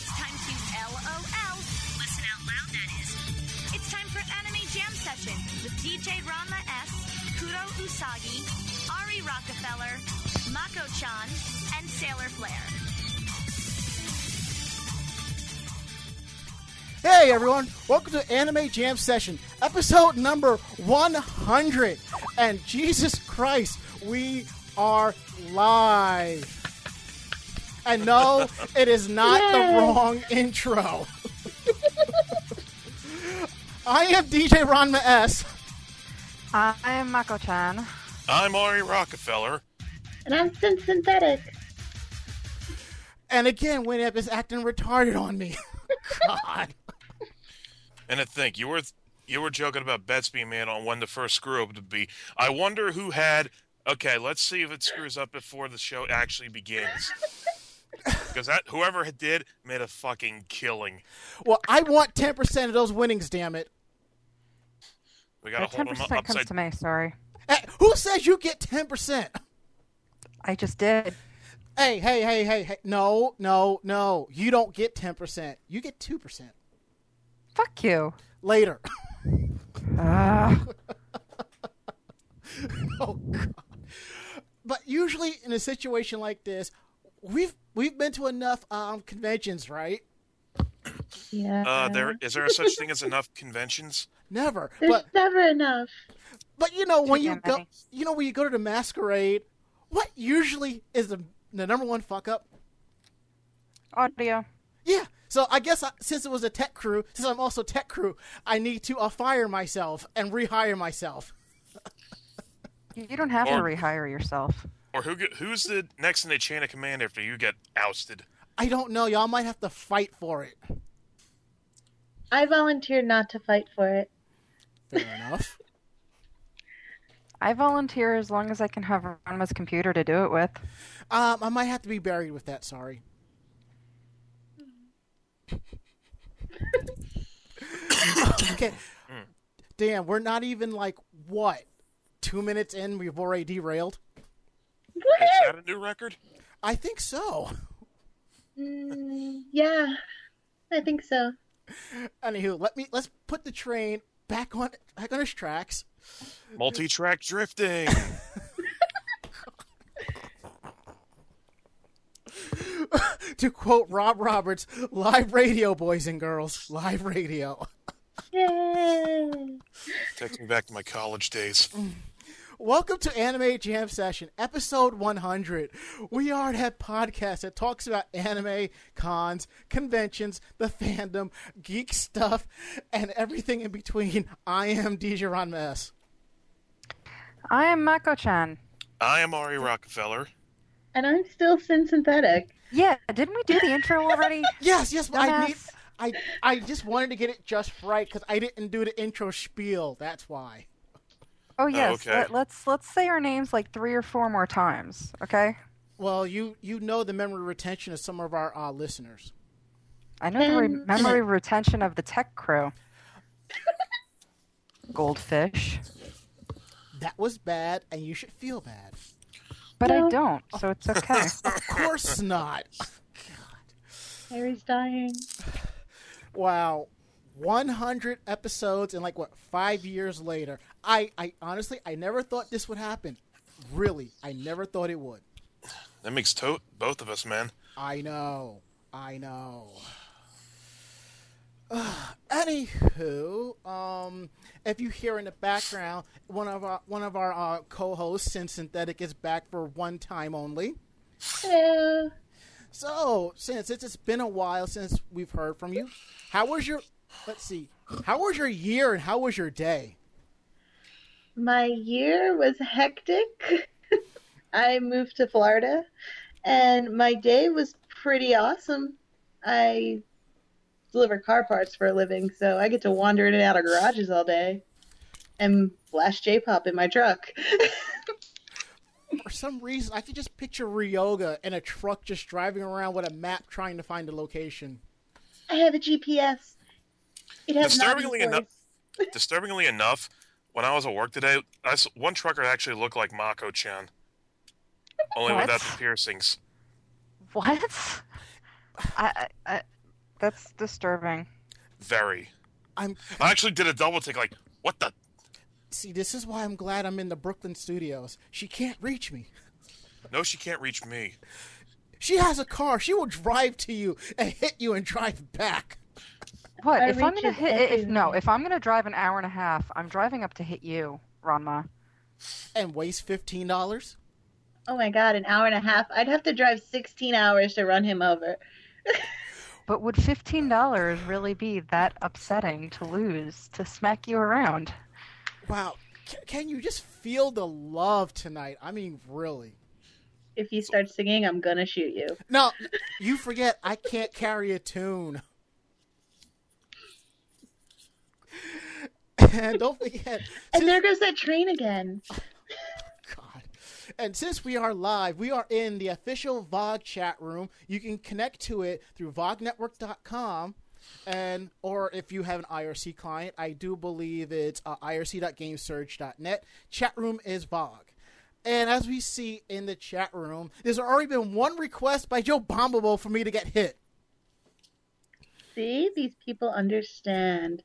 It's time to LOL. Listen out loud, that is. It's time for Anime Jam Session with DJ Ranma S, Kuro Usagi, Ari Rockefeller, Mako chan, and Sailor Flare. Hey everyone, welcome to Anime Jam Session, episode number 100. And Jesus Christ, we are live. And no, it is not the wrong intro. I am DJ Ranma S. I am Mako-chan. I'm Ari Rockefeller. And I'm Sin Synthetic. And again, Winamp is acting retarded on me. God. And to think, you were you were joking about bets being made on when the first screw up would be. I wonder who had. Okay, let's see if it screws up before the show actually begins. Because that whoever did made a fucking killing. Well, I want 10% of those winnings, damn it. We gotta hold Ten them up percent comes to me. Sorry, Hey, who says you get 10%? I just did. Hey, hey, hey, hey, hey. No, no, no. You don't get 10%. You get 2%. Fuck you. Later. Uh, oh god. But usually in a situation like this, we've we've been to enough um conventions, right? Yeah. Uh, there is there a such thing as enough conventions? Never. There's But never enough. but you know when you go you know when you go to the masquerade, what usually is the the number one fuck up? audio. Yeah. So I guess I, since it was a tech crew, since I'm also tech crew, I need to uh, fire myself and rehire myself. You you don't have to rehire yourself. Or who get, who's the next in the chain of command after you get ousted? I don't know. Y'all might have to fight for it. I volunteered not to fight for it. Fair enough. I volunteer as long as I can have Ranma's computer to do it with. Um, I might have to be buried with that. Sorry. okay. Damn, we're not even like what two minutes in. We've already derailed. Is that a new record? I think so. Mm, yeah, I think so. Anywho, let me let's put the train back on back on its tracks. Multi-track drifting. To quote Rob Roberts, "Live radio, boys and girls, live radio." Yay! Takes me back to my college days. Welcome to Anime Jam Session, episode 100. We are that podcast that talks about anime, cons, conventions, the fandom, geek stuff, and everything in between. I am DJ Ranma S. I am Mako-chan. I am Ari Rockefeller. And I'm still Sin Synthetic. Yeah, didn't we do the intro already? Yes, yes, but I need. I, I just wanted to get it just right because I didn't do the intro spiel. That's why. Oh yes. okay. Let, let's let's say our names like three or four more times. Okay. Well, you you know the memory retention of some of our uh, listeners. I know the re- Um, memory retention of the tech crew. Goldfish. That was bad, and you should feel bad. But I don't, so it's okay. Of course not. Harry's dying. Wow. 100 episodes and like what, five years later. I, I honestly, I never thought this would happen. Really, I never thought it would. That makes to- both of us, man. I know. I know. anywho, um, if you hear in the background, one of our one of our uh, co-hosts, Sin Synthetic, is back for one time only. Yeah. So, since it's, it's been a while since we've heard from you, how was your? Let's see. How was your year and how was your day? My year was hectic. I moved to Florida, and my day was pretty awesome. I deliver car parts for a living, so I get to wander in and out of garages all day and blast J-pop in my truck. For some reason, I could just picture Ryoga in a truck just driving around with a map trying to find a location. I have a GPS. It has Disturbingly enough- Disturbingly enough, when I was at work today, I s one trucker actually looked like Mako-chan, only What? without the piercings. What? I, I, I That's disturbing. Very. I'm I actually did a double take. Like, what the? see. This is why I'm glad I'm in the Brooklyn studios. She can't reach me. No, she can't reach me. She has a car. She will drive to you and hit you and drive back. What My if I'm gonna is hit? If no, if I'm gonna drive an hour and a half, I'm driving up to hit you, Ranma. And waste fifteen dollars. Oh my god, an hour and a half. I'd have to drive 16 hours to run him over. But would fifteen dollars really be that upsetting to lose to smack you around? Wow. C- can you just feel the love tonight? I mean, really. If you start singing, I'm gonna shoot you. No, you forget I can't carry a tune. And don't forget, And there goes that train again. God. And since we are live, we are in the official VOG chat room. You can connect to it through vognetwork.com. And or if you have an IRC client, I do believe it's uh, irc.gamesurge.net. Chat room is VOG. And as we see in the chat room, there's already been one request by Joe Bombable for me to get hit. See, these people understand.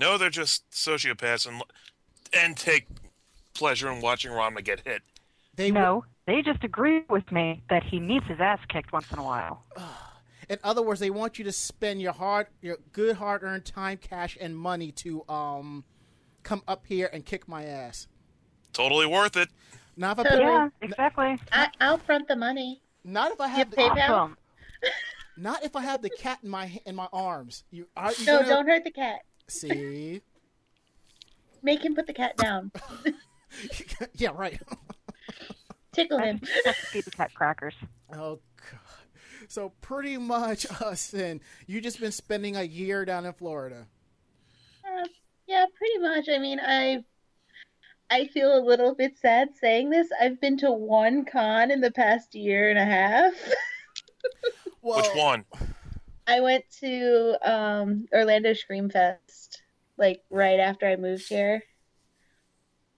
No, they're just sociopaths and and take pleasure in watching Ranma get hit. They No, they just agree with me that he needs his ass kicked once in a while. In other words, they want you to spend your hard, your good hard-earned time, cash, and money to um come up here and kick my ass. Totally worth it. Not if I So- put, Yeah, exactly. I, I'll front the money. not if I have You the. Awesome. not if I have the cat in my in my arms. You are you No, gonna- don't hurt the cat. See. Make him put the cat down. yeah, right. Tickle him. Have feed the cat crackers. oh god. So pretty much, Austin, you've just been spending a year down in Florida. Uh, yeah, pretty much. I mean, I I feel a little bit sad saying this. I've been to one con in the past year and a half. Well, Which one? I went to um, Orlando Scream Fest like right after I moved here.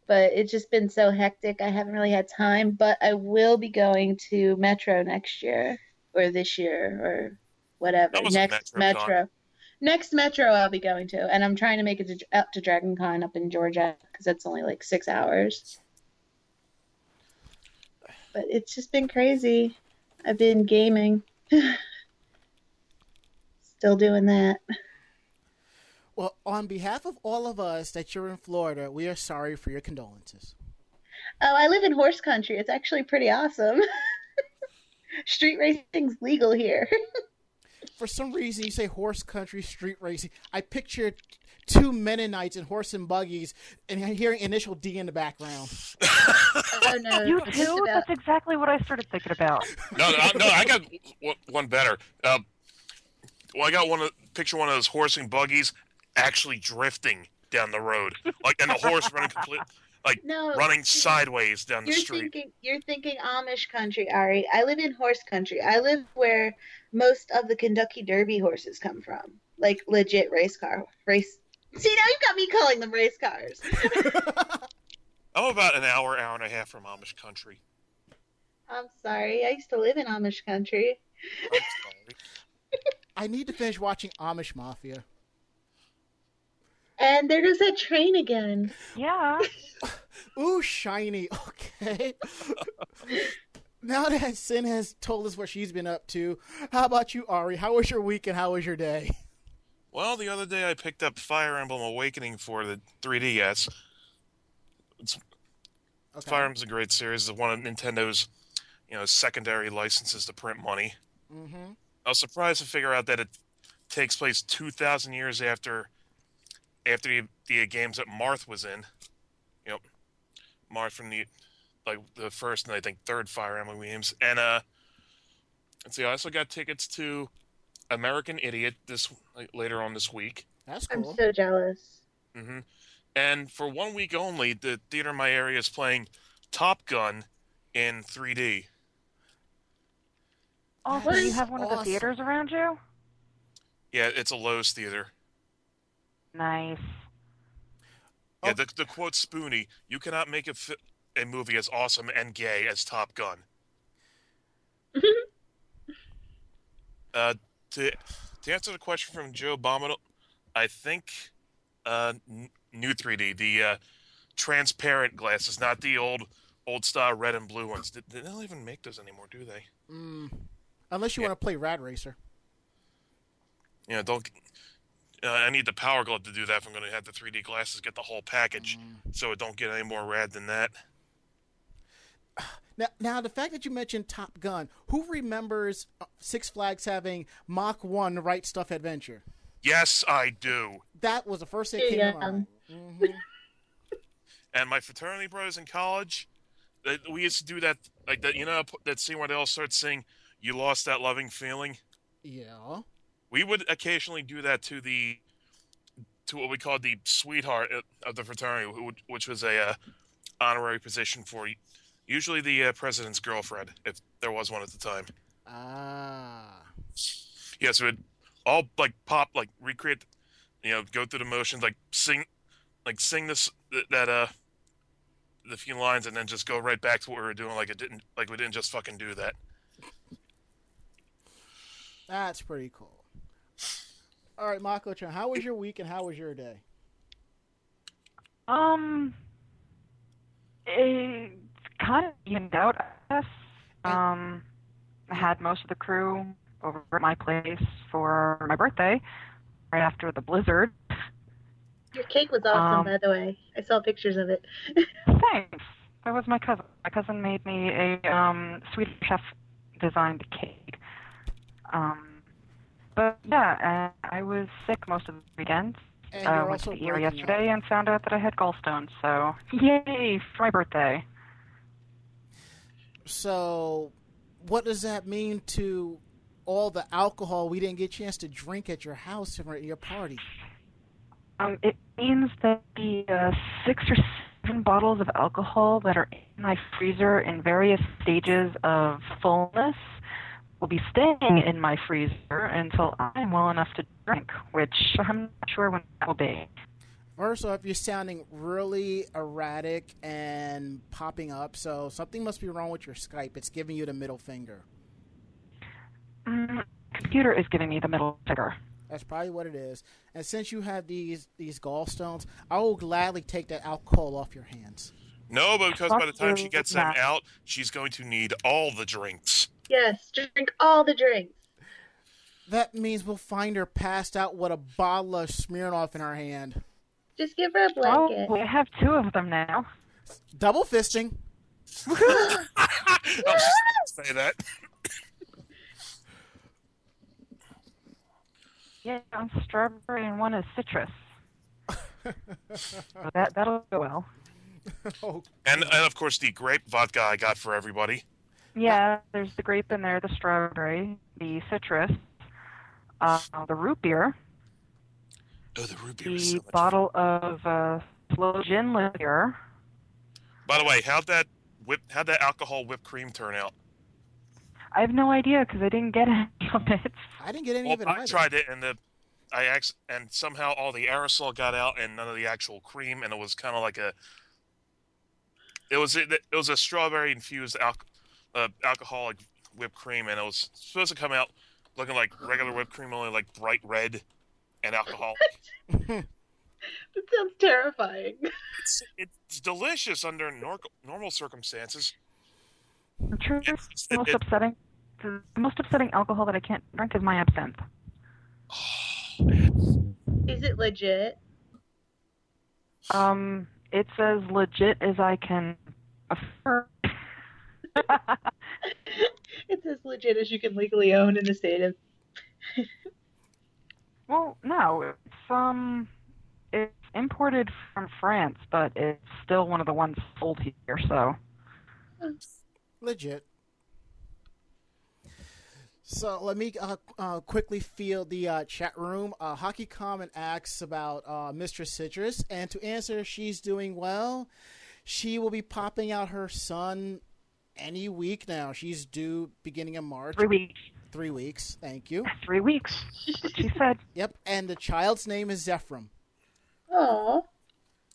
But it's just been so hectic. I haven't really had time, but I will be going to Metro next year or this year or whatever. That was a Next Metro Metro. Next Metro I'll be going to, and I'm trying to make it to, up to Dragon Con up in Georgia because that's only like six hours. But it's just been crazy. I've been gaming. Still doing that. well, on behalf of all of us that you're in Florida, we are sorry for your condolences. Oh, I live in horse country. It's actually pretty awesome. Street racing's legal here. For some reason, you say horse country street racing. I pictured two Mennonites in horse and buggies, and hearing initial D in the background. oh no, You it's too? about That's exactly what I started thinking about. No, no, no I got one- one better. Uh, well, I got one. Of, picture one of those horsing buggies actually drifting down the road, like and the horse running complete, like no running sideways down the street. thinking you're thinking Amish country, Ari. I live in horse country. I live where most of the Kentucky Derby horses come from. Like legit race car race See now you've got me calling them race cars. I'm about an hour, hour and a half from Amish country. I'm sorry. I used to live in Amish country. I'm sorry. I need to finish watching Amish Mafia. And there goes that train again. Yeah. Ooh, shiny. Okay. now that Sin has told us what she's been up to, how about you, Ari? How was your week and how was your day? Well, the other day I picked up Fire Emblem Awakening for the 3DS. Okay. Fire Emblem's a great series. It's one of Nintendo's, you know, secondary licenses to print money. Mm-hmm. I was surprised to figure out that it takes place 2,000 years after after the, the games that Marth was in. You know, Marth from the like the first and I think third Fire Emblem games. And uh, let's see, I also got tickets to American Idiot this like, later on this week. That's cool. I'm so jealous. hmm And for one week only, the theater in my area is playing Top Gun in 3D. Also, do you have one of the theaters around you? Yeah, it's a Loews theater. Nice. Yeah, Oh. the, the quote Spoonie, you cannot make a, fi- a movie as awesome and gay as Top Gun. uh, to to answer the question from Joe Bominal, I think uh, n- new 3D, the uh, transparent glasses, not the old old style red and blue ones. They, they don't even make those anymore, do they? Mm. Unless you Yeah. want to play Rad Racer. Yeah, don't. Uh, I need the Power Glove to do that. If I'm going to have the 3D glasses, get the whole package, so it don't get any more rad than that. Now, now the fact that you mentioned Top Gun, who remembers uh, Six Flags having Mach 1 Right Stuff Adventure? Yes, I do. That was the first thing that Too came to young. mind. And my fraternity brothers in college, we used to do that, like that. You know that scene where they all start saying, "You lost that loving feeling." Yeah. we would occasionally do that to the to what we called the sweetheart of the fraternity, which was a uh, honorary position for usually the uh, president's girlfriend, if there was one at the time. Ah. Yes, we would all like pop, like recreate, you know, go through the motions, like sing, like sing this that uh the few lines, and then just go right back to what we were doing, like it didn't, like we didn't just fucking do that. That's pretty cool. All right, Mako Chan, how was your week and how was your day? Um, it kind of evened out, I guess. Um, I had most of the crew over at my place for my birthday, right after the blizzard. Your cake was awesome, Um, by the way. I saw pictures of it. Thanks. That was my cousin. My cousin made me a um, Swedish chef designed cake. Um, but yeah, uh, I was sick most of the weekend. And uh, went to the ER yesterday and found out that I had gallstones. So yay for my birthday. So, what does that mean to all the alcohol we didn't get a chance to drink at your house or at your party? Um, it means that the uh, six or seven bottles of alcohol that are in my freezer in various stages of fullness will be staying in my freezer until I'm well enough to drink, which I'm not sure when that will be. First off, you're sounding really erratic and popping up, so something must be wrong with your Skype. It's giving you the middle finger. Mm, computer is giving me the middle finger. That's probably what it is. And since you have these these gallstones, I will gladly take that alcohol off your hands. No, but because by the time she gets you, them out, she's going to need all the drinks. Yes, drink all the drinks. That means we'll find her passed out with a bottle of Smirnoff in her hand. Just give her a blanket. Oh, we have two of them now. Double fisting. I was just gonna say that. Yeah, one's strawberry and one is citrus. So that that'll go well. oh, And, and of course, the grape vodka I got for everybody. Yeah, there's the grape in there, the strawberry, the citrus, uh, the root beer, Oh, the root beer was so the much fun. bottle of uh, slow gin liquor. By the way, how'd that whip? How'd that alcohol whipped cream turn out? I have no idea because I didn't get any of it. I didn't get any Well, of it I either. tried it, and the I ex- and somehow all the aerosol got out, and none of the actual cream, and it was kind of like a. It was it, it was a strawberry infused al- uh, alcoholic whipped cream, and it was supposed to come out looking like regular whipped cream, only like bright red and alcoholic. That sounds terrifying. it's it's delicious under nor- normal circumstances. The truth is, It's, the it, most it, upsetting, the most upsetting alcohol that I can't drink is my absinthe. Is it legit? Um, it's as legit as I can affirm. it's as legit as you can legally own in the state of. well, no, it's um, it's imported from France, but it's still one of the ones sold here. So Legit. So let me uh, uh, quickly field the uh, chat room. Uh, Hockey Common asks about uh, Mistress Citrus, and to answer, she's doing well. She will be popping out her son any week now. She's due beginning of March. three weeks, Three weeks. Thank you. three weeks. She said. Yep. And the child's name is Zephram. Oh,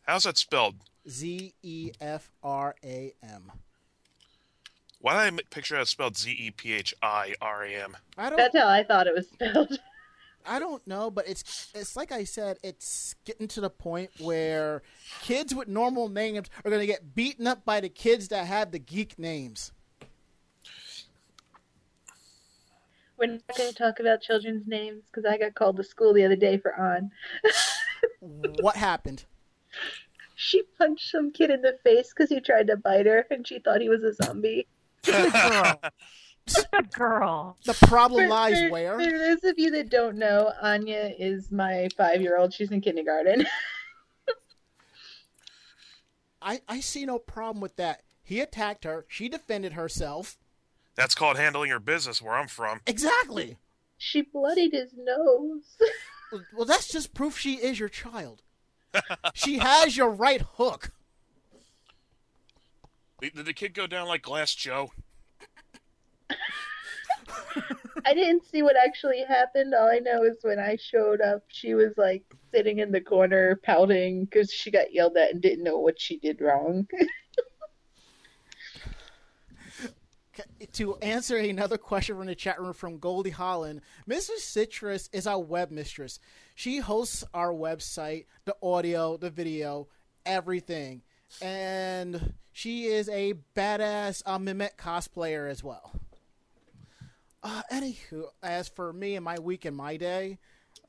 how's that spelled? Z E F R A M. Why did I picture that spelled Z E P H I R A M? I don't. that's how I thought it was spelled. I don't know, but it's it's like I said, it's getting to the point where kids with normal names are going to get beaten up by the kids that have the geek names. We're not going to talk about children's names because I got called to school the other day for on. what happened? She punched some kid in the face because he tried to bite her, and she thought he was a zombie. Good girl. Girl. The problem For- lies for- where? For those of you that don't know, Anya is my five-year-old. She's in kindergarten. I, I see no problem with that. He attacked her. She defended herself. That's called handling your business where I'm from. Exactly. she bloodied his nose. Well, that's just proof she is your child. she has your right hook. Did the kid go down like Glass Joe? I didn't see what actually happened. All I know is when I showed up, she was like sitting in the corner pouting because she got yelled at and didn't know what she did wrong. To answer another question from the chat room from Goldie Holland, Mrs. Citrus is our web mistress. She hosts our website, the audio, the video, everything. And she is a badass uh, cosplayer as well. Uh, anywho, as for me and my week and my day,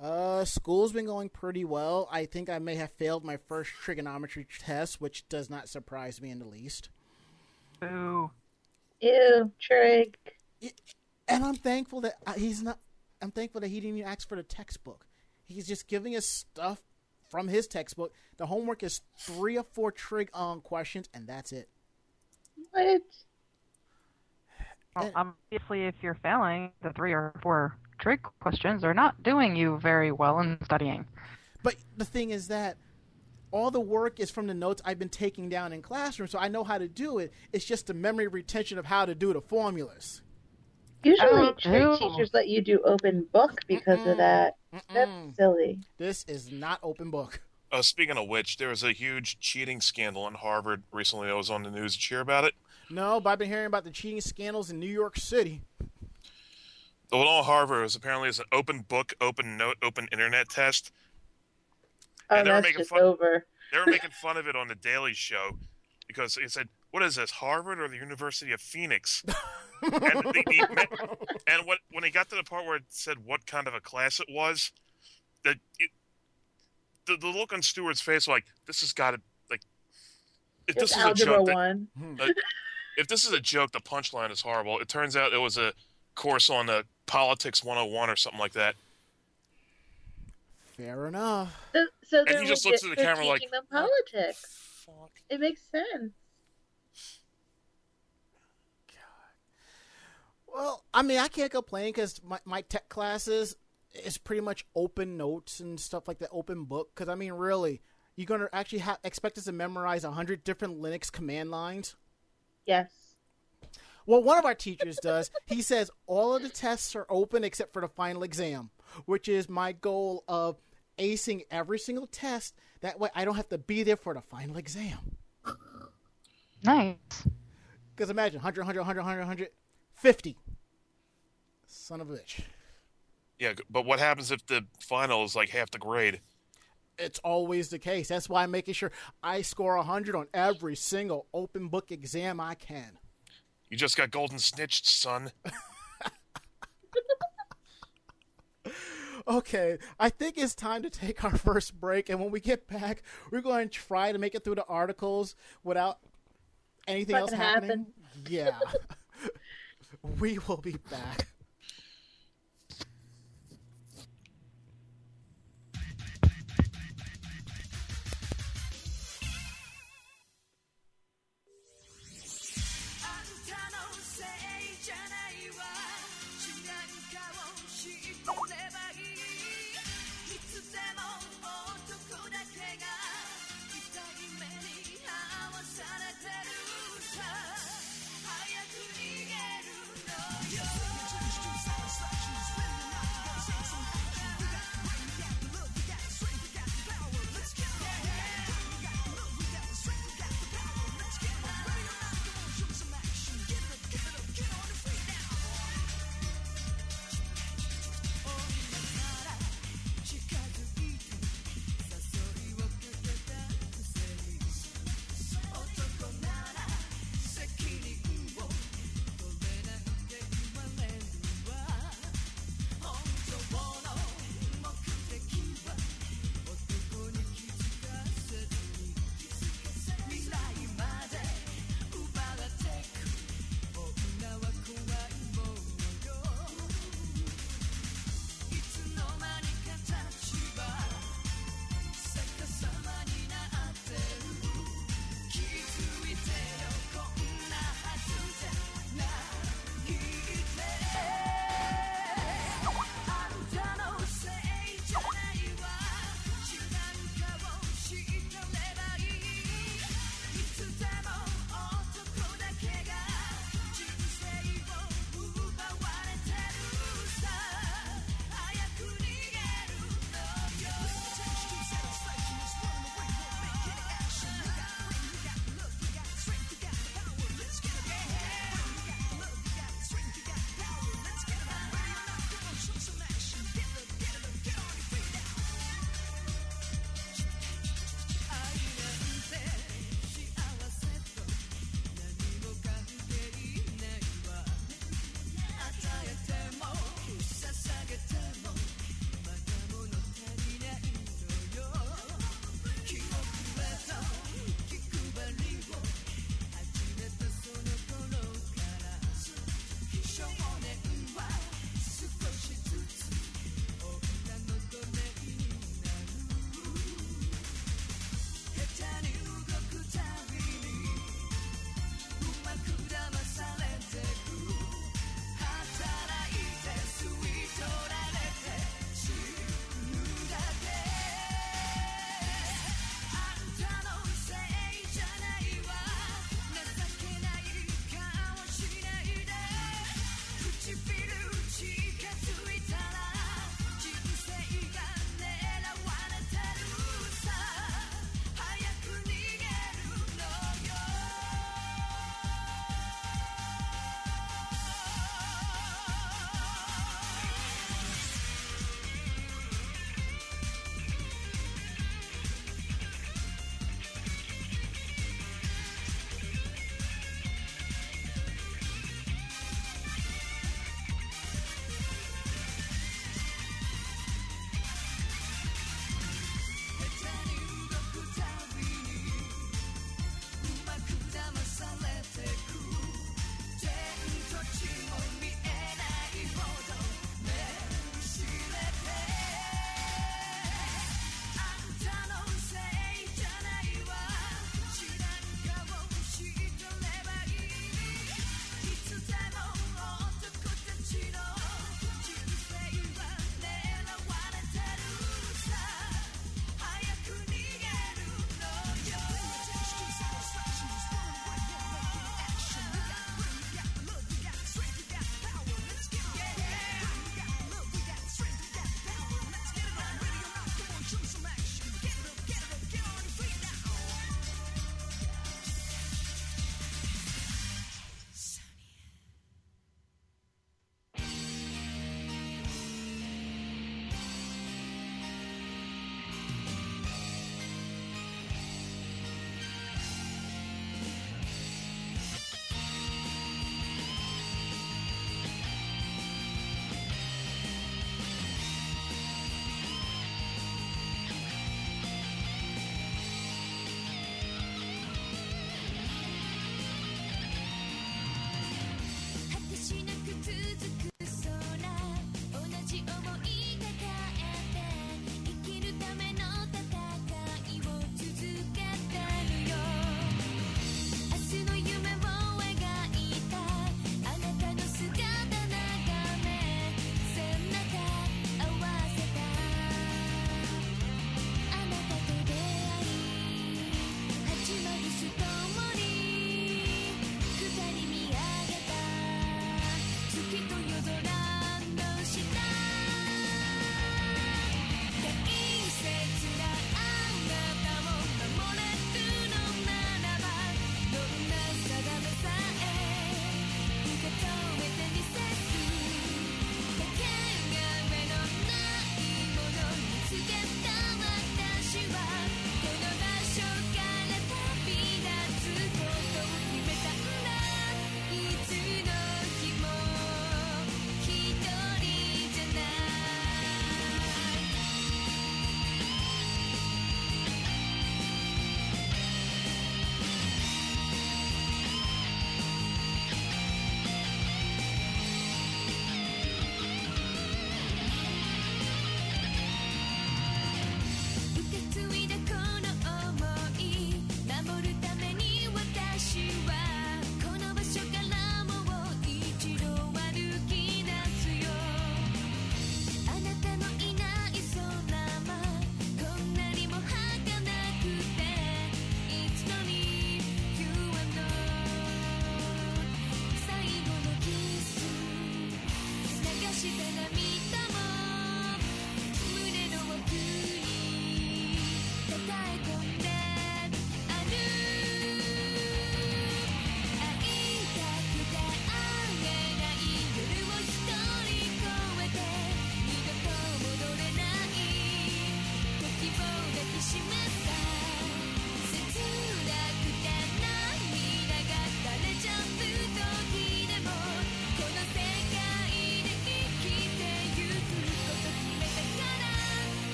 uh, school's been going pretty well. I think I may have failed my first trigonometry test, which does not surprise me in the least. Boo. Ew, trig. and I'm thankful that uh, he's not. I'm thankful that he didn't even ask for the textbook. He's just giving us stuff from his textbook. The homework is three or four trig on questions, and that's it. What? Well, obviously, if you're failing, the three or four trig questions are not doing you very well in studying. But the thing is that all the work is from the notes I've been taking down in classroom, so I know how to do it. It's just the memory retention of how to do the formulas. Usually, Oh, trig teachers let you do open book because Mm-mm. of that. Mm-mm. That's silly. This is not open book. Uh, speaking of which, there was a huge cheating scandal in Harvard recently. I was on the news. Did you hear about it? No, but I've been hearing about the cheating scandals in New York City. The one on Harvard was apparently is an open book, open note, open internet test. Oh, And they were making fun- over. They were making fun of it on the Daily Show because it said, "What is this, Harvard or the University of Phoenix?" and, the, the- and what, when he got to the part where it said what kind of a class it was, that it, the the look on Stewart's face like this has got to like if It's this is a algebra joke, that- one. Hmm. If this is a joke, the punchline is horrible. It turns out it was a course on the politics 101 or something like that. Fair enough. So, so he just legit- looks at the camera like, teaching them politics. Fuck. It makes sense. God. Well, I mean, I can't complain because my, my tech classes is pretty much open notes and stuff like that, open book. Because I mean, really, you're gonna actually ha- expect us to memorize a hundred different Linux command lines. Yes. Well, one of our teachers does. He says all of the tests are open except for the final exam, which is my goal of acing every single test. That way, I don't have to be there for the final exam. Nice. Because imagine 100, 100, 100, 100, 100, 50. Son of a bitch. Yeah, but what happens if the final is like half the grade? It's always the case. That's why I'm making sure I score 100 on every single open book exam I can. You just got golden snitched, son. Okay, I think it's time to take our first break, and when we get back, we're going to try to make it through the articles without anything Not else gonna happening. Yeah. we will be back.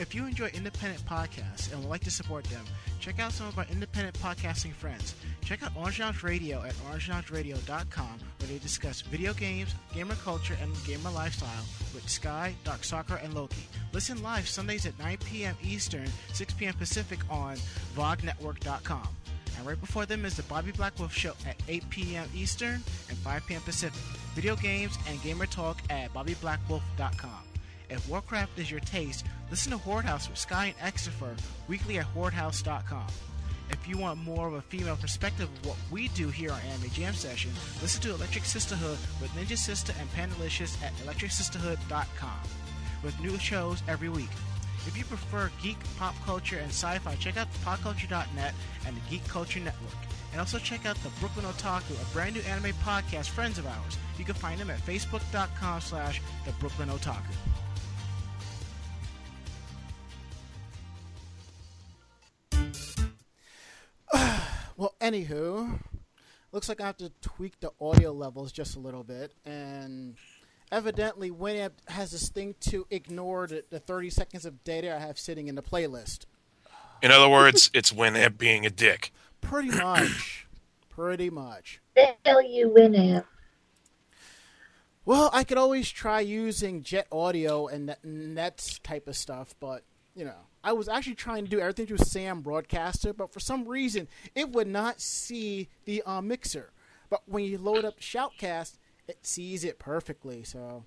If you enjoy independent podcasts and would like to support them, check out some of our independent podcasting friends. Check out Orange Lounge Radio at orangeloungeradio.com where they discuss video games, gamer culture, and gamer lifestyle with Sky, DarkSakura, and Loki. Listen live Sundays at 9 p.m. Eastern, 6 p.m. Pacific on VogNetwork.com. And right before them is the Bobby Blackwolf Show at 8 p.m. Eastern and 5 p.m. Pacific. Video games and gamer talk at BobbyBlackwolf.com. If Warcraft is your taste, listen to Horde House with Sky and Exifer weekly at HordeHouse.com. If you want more of a female perspective of what we do here on Anime Jam Session, listen to Electric Sisterhood with Ninja Sister and Pandalicious at ElectricSisterhood.com with new shows every week. If you prefer geek, pop culture, and sci-fi, check out popculture.net and the Geek Culture Network. And also check out the Brooklyn Otaku, a brand new anime podcast friends of ours. You can find them at facebook.com slash the Brooklyn Otaku. Well, anywho, looks like I have to tweak the audio levels just a little bit, and evidently Winamp has this thing to ignore the, the 30 seconds of data I have sitting in the playlist. In other words, it's Winamp being a dick. Pretty much. Pretty much. Fail you, Winamp. Well, I could always try using Jet Audio and that, and that type of stuff, but you know, I was actually trying to do everything through Sam Broadcaster, but for some reason it would not see the uh, mixer. But when you load up Shoutcast, it sees it perfectly. So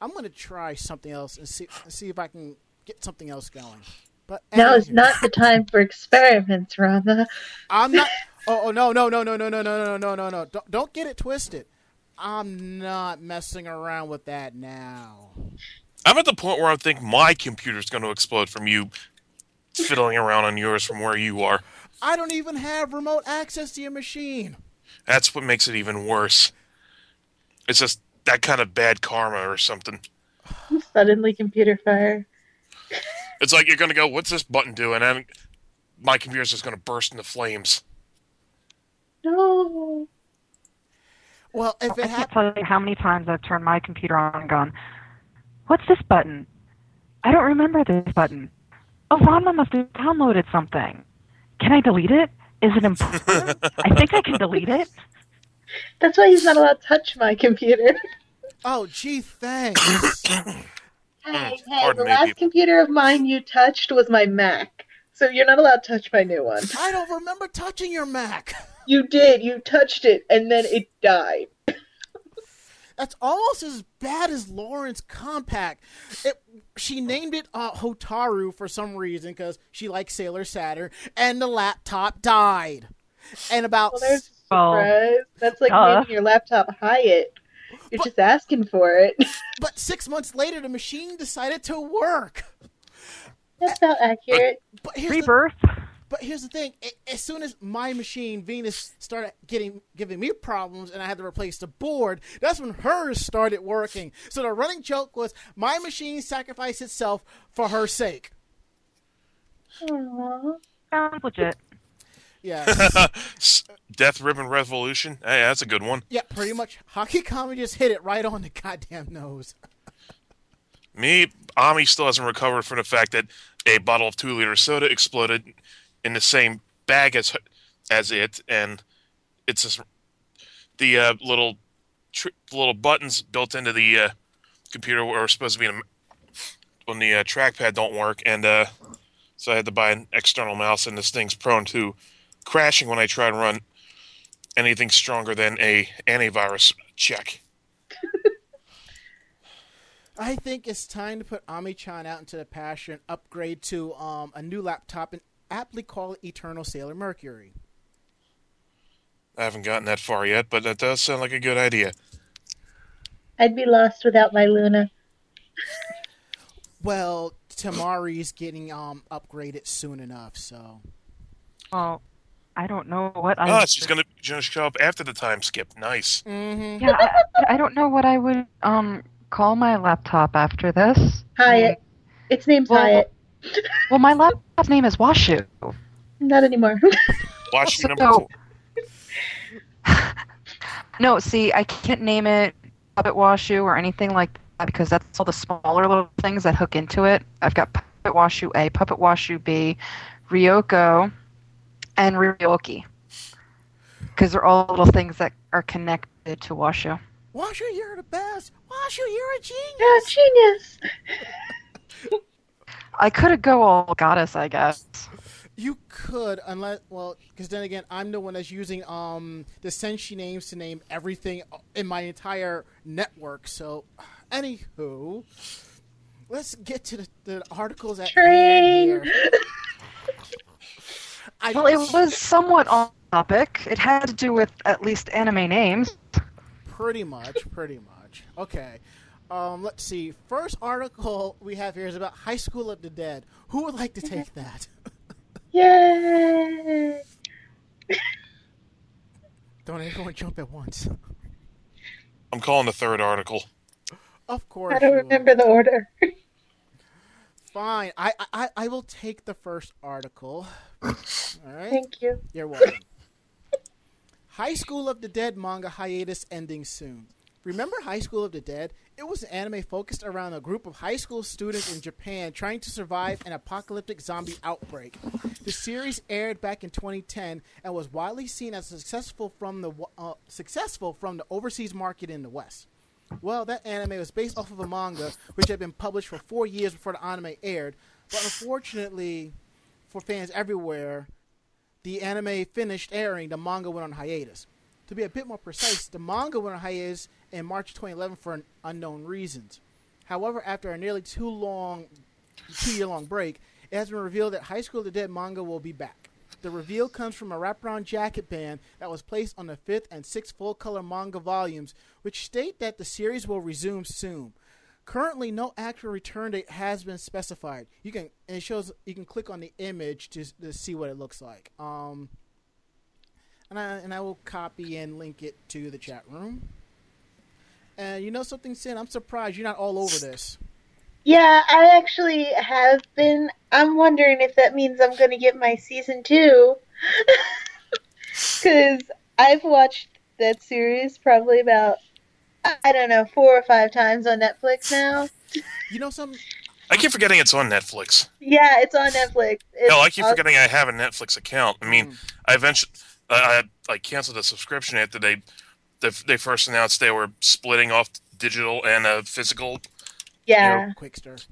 I'm going to try something else and see see if I can get something else going. But Now is not the time for experiments, Ranma. I'm not. Oh, oh no no no no no no no no no no no! Don't, don't get it twisted. I'm not messing around with that now. I'm at the point where I think my computer's going to explode from you fiddling around on yours from where you are. I don't even have remote access to your machine. That's what makes it even worse. It's just that kind of bad karma or something. Suddenly, computer fire. It's like you're going to go, what's this button do? And then my computer's just going to burst into flames. No. Well, if I it can't tell you how many times I've turned my computer on and gone, What's this button? I don't remember this button. Oh, Ranma must have downloaded something. Can I delete it? Is it important? I think I can delete it. That's why he's not allowed to touch my computer. oh gee, thanks. Hey, hey, pardon the me, last people. computer of mine you touched was my Mac. So you're not allowed to touch my new one. I don't remember touching your Mac. You did. You touched it, and then it died. That's almost as bad as Lauren's Compaq. It, she named it uh, Hotaru for some reason because she likes Sailor Saturn, and the laptop died. And about Well, there's a surprise. That's like duh. naming your laptop Hyatt. You're But- just asking for it. but six months later, the machine decided to work. That's not accurate. But here's the, Rebirth. But here's the thing: A- as soon as my machine Venus started getting giving me problems, and I had to replace the board, that's when hers started working. So the running joke was my machine sacrificed itself for her sake. Aww. Sounds legit. Yeah. Death Reborn Revolution. Hey, that's a good one. Yeah, pretty much. Hockey Kami just hit it right on the goddamn nose. Me, Ami still hasn't recovered from the fact that a bottle of two liter soda exploded in the same bag as as it, and it's just the uh, little tr- little buttons built into the uh, computer are supposed to be in a, on the uh, trackpad don't work, and uh, so I had to buy an external mouse, and this thing's prone to crashing when I try to run anything stronger than a antivirus check. I think it's time to put Ami-chan out into the pasture and upgrade to um, a new laptop and aptly call Eternal Sailor Mercury. I haven't gotten that far yet, but that does sound like a good idea. I'd be lost without my Luna. Well, Tamari's getting um, upgraded soon enough, so Well, I don't know what I. Ah, she's gonna, she's gonna show up after the time skip. Nice. mm-hmm. Yeah, I, I don't know what I would um call my laptop after this. Hyatt. Its name's Well- Hyatt. Well, my laptop's name is Washu. Not anymore. Washu So- number four. No, see, I can't name it Puppet Washu or anything like that because that's all the smaller little things that hook into it. I've got Puppet Washu A, Puppet Washu B, Ryoko, and Ryoki. Because they're all little things that are connected to Washu. Washu, you're the best. Washu, you're a genius. yeah, genius. I could go all goddess, I guess. You could, unless well, because then again, I'm the one that's using um the Senshi names to name everything in my entire network. So, anywho, let's get to the, the articles at hand Train. here. I, Well, it was somewhat on topic. It had to do with at least anime names. pretty much, pretty much. Okay. Um, let's see. First article we have here is about High School of the Dead. Who would like to take that? Yay! Don't everyone jump at once. I'm calling the third article. Of course. I don't you will. remember the order. Fine. I, I I will take the first article. All right. Thank you. You're welcome. High School of the Dead manga hiatus ending soon. Remember High School of the Dead? It was an anime focused around a group of high school students in Japan trying to survive an apocalyptic zombie outbreak. The series aired back in 2010 and was widely seen as successful from the uh, successful from the overseas market in the West. Well, that anime was based off of a manga which had been published for four years before the anime aired, but unfortunately, for fans everywhere, the anime finished airing, the manga went on hiatus. To be a bit more precise, the manga went on hiatus in March 2011 for unknown reasons. However, after a nearly two long, two year long break, it has been revealed that High School of the Dead manga will be back. The reveal comes from a wraparound jacket band that was placed on the fifth and sixth full color manga volumes, which state that the series will resume soon. Currently, no actual return date has been specified. You can and it shows you can click on the image to, to see what it looks like. Um, and I and I will copy and link it to the chat room. And you know something, Sin? I'm surprised you're not all over this. Yeah, I actually have been. I'm wondering if that means I'm going to get my season two. Because I've watched that series probably about, I don't know, four or five times on Netflix now. You know something? I keep forgetting it's on Netflix. Yeah, it's on Netflix. It's Hell, I keep awesome. forgetting I have a Netflix account. I mean, Mm. I eventually I, I I canceled the subscription after they they, they first announced they were splitting off digital and uh, physical. Yeah. Qwikster.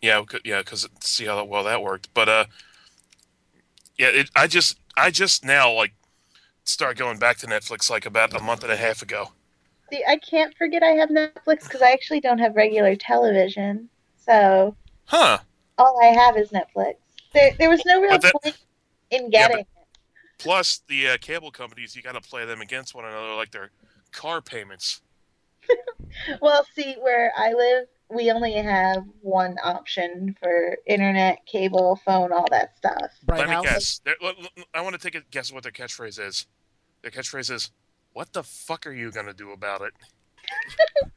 Yeah, yeah, because see how well that worked. But uh, yeah, it, I just I just now like start going back to Netflix like about a month and a half ago. See, I can't forget I have Netflix because I actually don't have regular television. So Huh? all I have is Netflix. There, there was no real that- point in Yeah, getting it. Plus the uh, cable companies, you got to play them against one another like their car payments. Well, see, where I live, we only have one option for internet, cable, phone, all that stuff. Bright Let me guess. They're- l- l- I want to take a guess at what their catchphrase is. Their catchphrase is, "What the fuck are you gonna do about it?"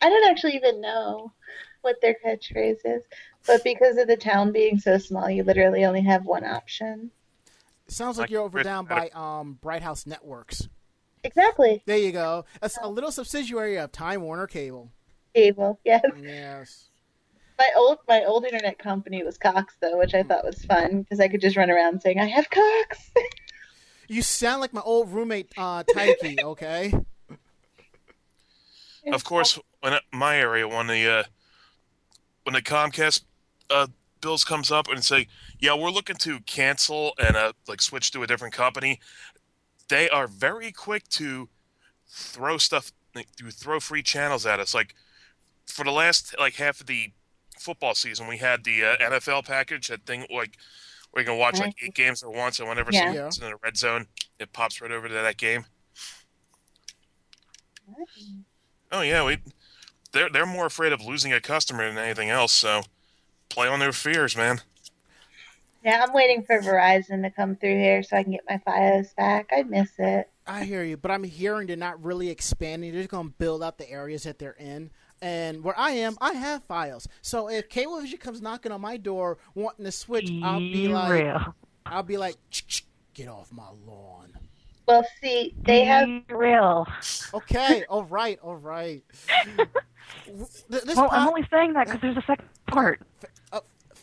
I don't actually even know what their catchphrase is, but because of the town being so small, you literally only have one option. Sounds like Like you're over Chris down by um Bright House Networks. Exactly. There you go. That's a little subsidiary of Time Warner Cable. cable. Yes. Yes. My old my old internet company was Cox though, which I thought was fun because I could just run around saying I have Cox. You sound like my old roommate, uh, Taiki, okay? Of course, in my area, when the uh, when the Comcast uh, bills comes up and say, "Yeah, we're looking to cancel and uh, like switch to a different company," they are very quick to throw stuff, like, to throw free channels at us. Like for the last like half of the football season, we had the uh, NFL package, that thing like where you can watch like eight games at once, and whenever Yeah. someone's in the red zone, it pops right over to that game. Oh yeah, we they're they're more afraid of losing a customer than anything else. So play on their fears, man. Yeah, I'm waiting for Verizon to come through here so I can get my FiOS back. I miss it. I hear you, but I'm hearing they're not really expanding. They're just going to build out the areas that they're in. And where I am, I have FiOS. So if Cablevision comes knocking on my door wanting to switch, I'll be like, real. I'll be like, get off my lawn. Well, see, they have Be real. Okay, all right, all right. This Well, pod- I'm only saying that because there's a second part.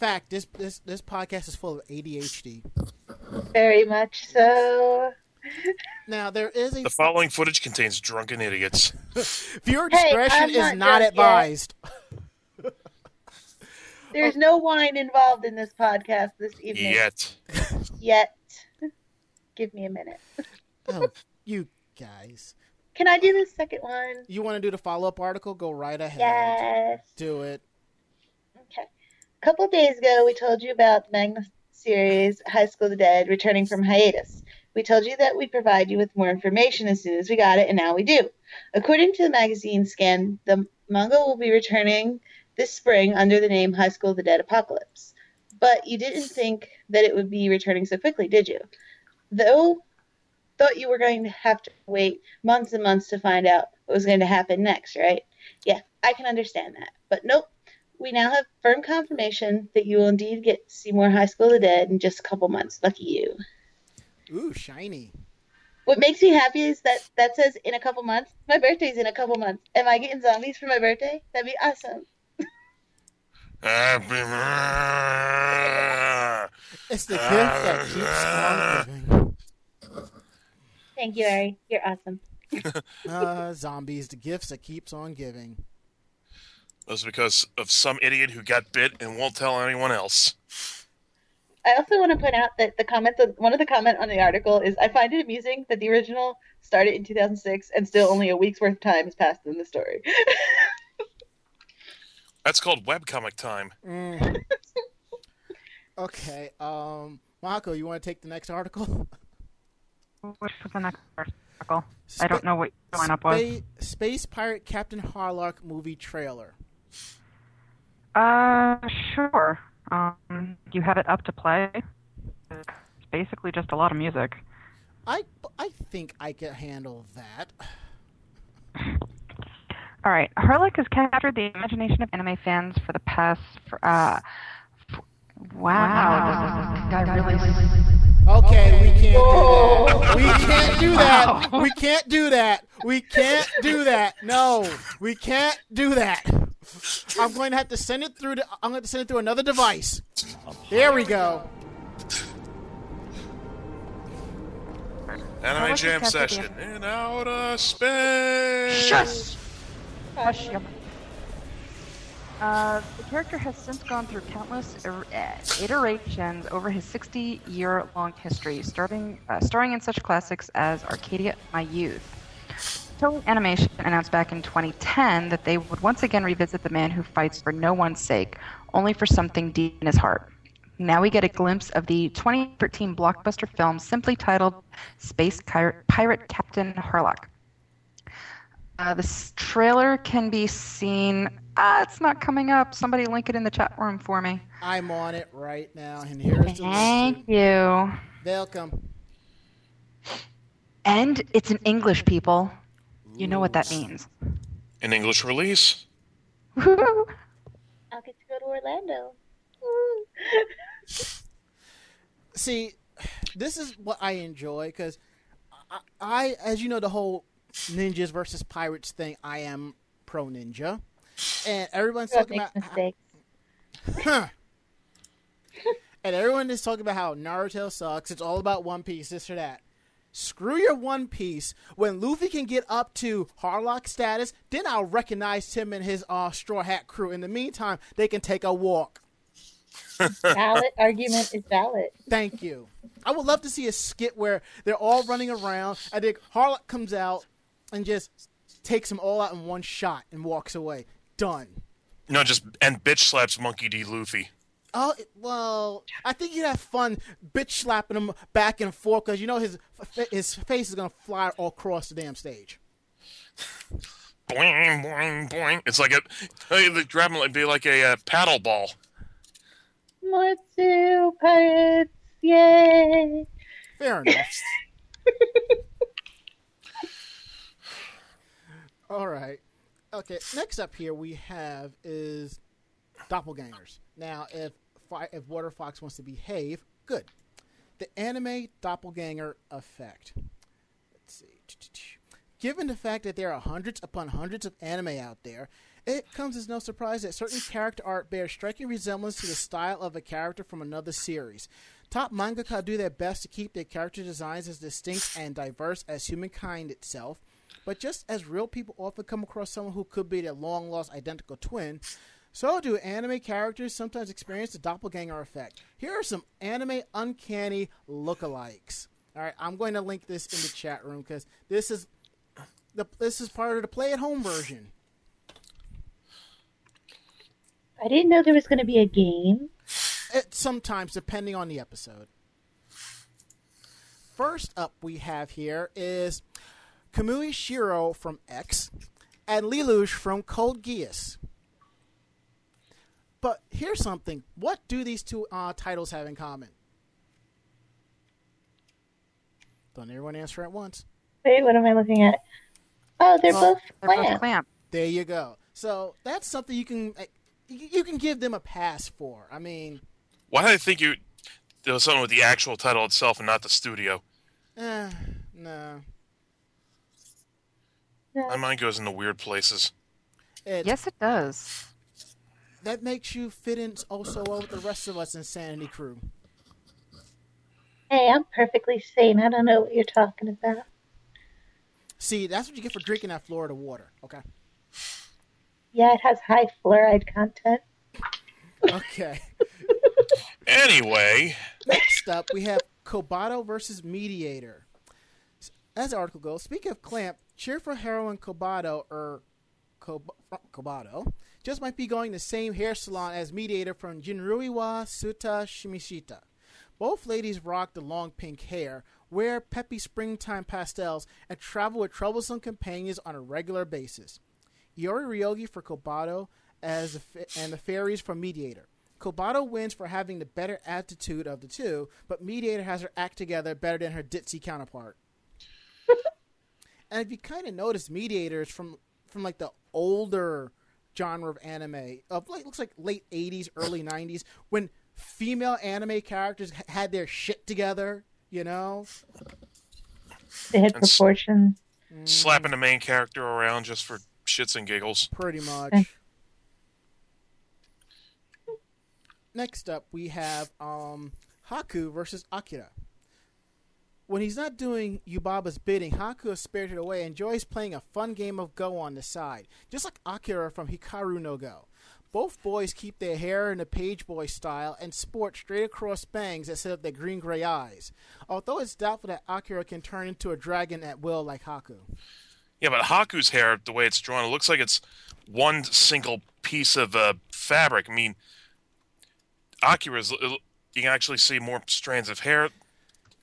Fact, this this this podcast is full of ADHD. very much so. Now there is a The following footage contains drunken idiots. viewer Hey, discretion I'm is not not advised. There's no wine involved in this podcast this evening Yet. yet. Give me a minute. Oh, you guys. Can I do the second one? You want to do the follow up article? Go right ahead. Yes. Do it. Couple days ago, we told you about the manga series High School of the Dead returning from hiatus. We told you that we'd provide you with more information as soon as we got it, and now we do. According to the magazine scan, the manga will be returning this spring under the name High School of the Dead Apocalypse. But you didn't think that it would be returning so quickly, did you? Though, thought you were going to have to wait months and months to find out what was going to happen next, right? Yeah, I can understand that. But nope, we now have firm confirmation that you will indeed get to see more High School of the Dead in just a couple months. Lucky you. Ooh, shiny. What makes me happy is that that says in a couple months. My birthday's in a couple months. Am I getting zombies for my birthday? That'd be awesome. Happy It's the gift that keeps on giving. Thank you, Ari. You're awesome. Uh, zombies, the gifts that keeps on giving. That's because of some idiot who got bit and won't tell anyone else. I also want to point out that the comments, one of the comment on the article is, I find it amusing that the original started in 2006 and still only a week's worth of time has passed in the story. That's called webcomic time. Mm. okay, um, Mako, you want to take the next article? Which was the next article? I don't know what your lineup was. Spa- Space Pirate Captain Harlock movie trailer. Uh, sure. Um, you have it up to play. It's basically just a lot of music. I I think I can handle that. All right, Harlock has captured the imagination of anime fans for the past. For, uh, f- wow, this guy really. Okay, we can't do that. We can't do that. We can't do that. We can't do that. No, we can't do that. I'm going to have to send it through. To, I'm going to send it through another device. There we go. Anime Jam this have to session in outer space. Shush! Hush, yum. Uh, the character has since gone through countless ir- uh, iterations over his 60-year-long history, starting uh, starring in such classics as Arcadia My Youth. Toei Animation announced back in 2010 that they would once again revisit the man who fights for no one's sake, only for something deep in his heart. Now we get a glimpse of the 2013 blockbuster film simply titled Space Pir- Pirate Captain Harlock. Uh, this trailer can be seen. Ah, it's not coming up. Somebody link it in the chat room for me. I'm on it right now, and here's the Thank link. you. Welcome. And it's in English, people. You know what that means. An English release. Woo! I'll get to go to Orlando. See, this is what I enjoy because I, I, as you know, the whole ninjas versus pirates thing. I am pro ninja, and everyone's God talking about mistakes. Huh. and everyone is talking about how Naruto sucks. It's all about One Piece, this or that. Screw your One Piece. When Luffy can get up to Harlock status, then I'll recognize him and his uh, Straw Hat crew. In the meantime, they can take a walk. Valid argument is valid. Thank you. I would love to see a skit where they're all running around and then Harlock comes out and just takes them all out in one shot and walks away. Done. No, just and bitch slaps Monkey D. Luffy. Oh well, I think you'd have fun bitch slapping him back and forth because you know his his face is gonna fly all across the damn stage. Boing, boing, boing. It's like a hey, the grab him like be like a uh, paddle ball. Motsu pirates, yay! Fair enough. all right. Okay. Next up here we have is doppelgangers. Now, if if Water Fox wants to behave, good. The anime doppelganger effect. Let's see. Given the fact that there are hundreds upon hundreds of anime out there, it comes as no surprise that certain character art bears striking resemblance to the style of a character from another series. Top mangaka do their best to keep their character designs as distinct and diverse as humankind itself, but just as real people often come across someone who could be their long lost identical twin, so do anime characters sometimes experience the doppelganger effect. Here are some anime uncanny lookalikes. All right, I'm going to link this in the chat room because this is the this is part of the play at home version. I didn't know there was going to be a game. It, sometimes, depending on the episode. First up, we have here is Kamui Shiro from X and Lelouch from Code Geass. But here's something. What do these two uh, titles have in common? Don't everyone answer at once. Wait, what am I looking at? Oh, they're Well, both they're both clamp. clamp. There you go. So that's something you can uh, you you can give them a pass for. I mean, Why did I think you there was something with the actual title itself and not the studio? eh, no. My mind goes into weird places. It's, Yes, it does. that makes you fit in also well with the rest of us Insanity crew. Hey, I'm perfectly sane. I don't know what you're talking about. See, that's what you get for drinking that Florida water. Okay. Yeah, it has high fluoride content. Okay. Anyway, Next up, we have Kobato versus Mediator. As the article goes, speaking of Clamp, cheerful heroine Kobato, or Kob- Kobato, just might be going the same hair salon as Mediator from Jinruiwa Suta Shimishita. Both ladies rock the long pink hair, wear peppy springtime pastels, and travel with troublesome companions on a regular basis. Ioryogi for Kobato as fa- and the fairies for Mediator. Kobato wins for having the better attitude of the two, but Mediator has her act together better than her ditzy counterpart. And if you kind of notice, mediators from from like the older genre of anime of like looks like late '80s, early '90s when female anime characters h- had their shit together. You know, They had And s- proportions. slapping the main character around just for shits and giggles. pretty much. Next up, we have um, Haku versus Akira. When he's not doing Yubaba's bidding, Haku is spirited away enjoys playing a fun game of Go on the side, just like Akira from Hikaru no Go. Both boys keep their hair in a page boy style and sport straight across bangs that set up their green gray eyes. Although it's doubtful that Akira can turn into a dragon at will like Haku. Yeah, but Haku's hair, the way it's drawn, it looks like it's one single piece of uh, fabric. I mean, Akira's, you can actually see more strands of hair.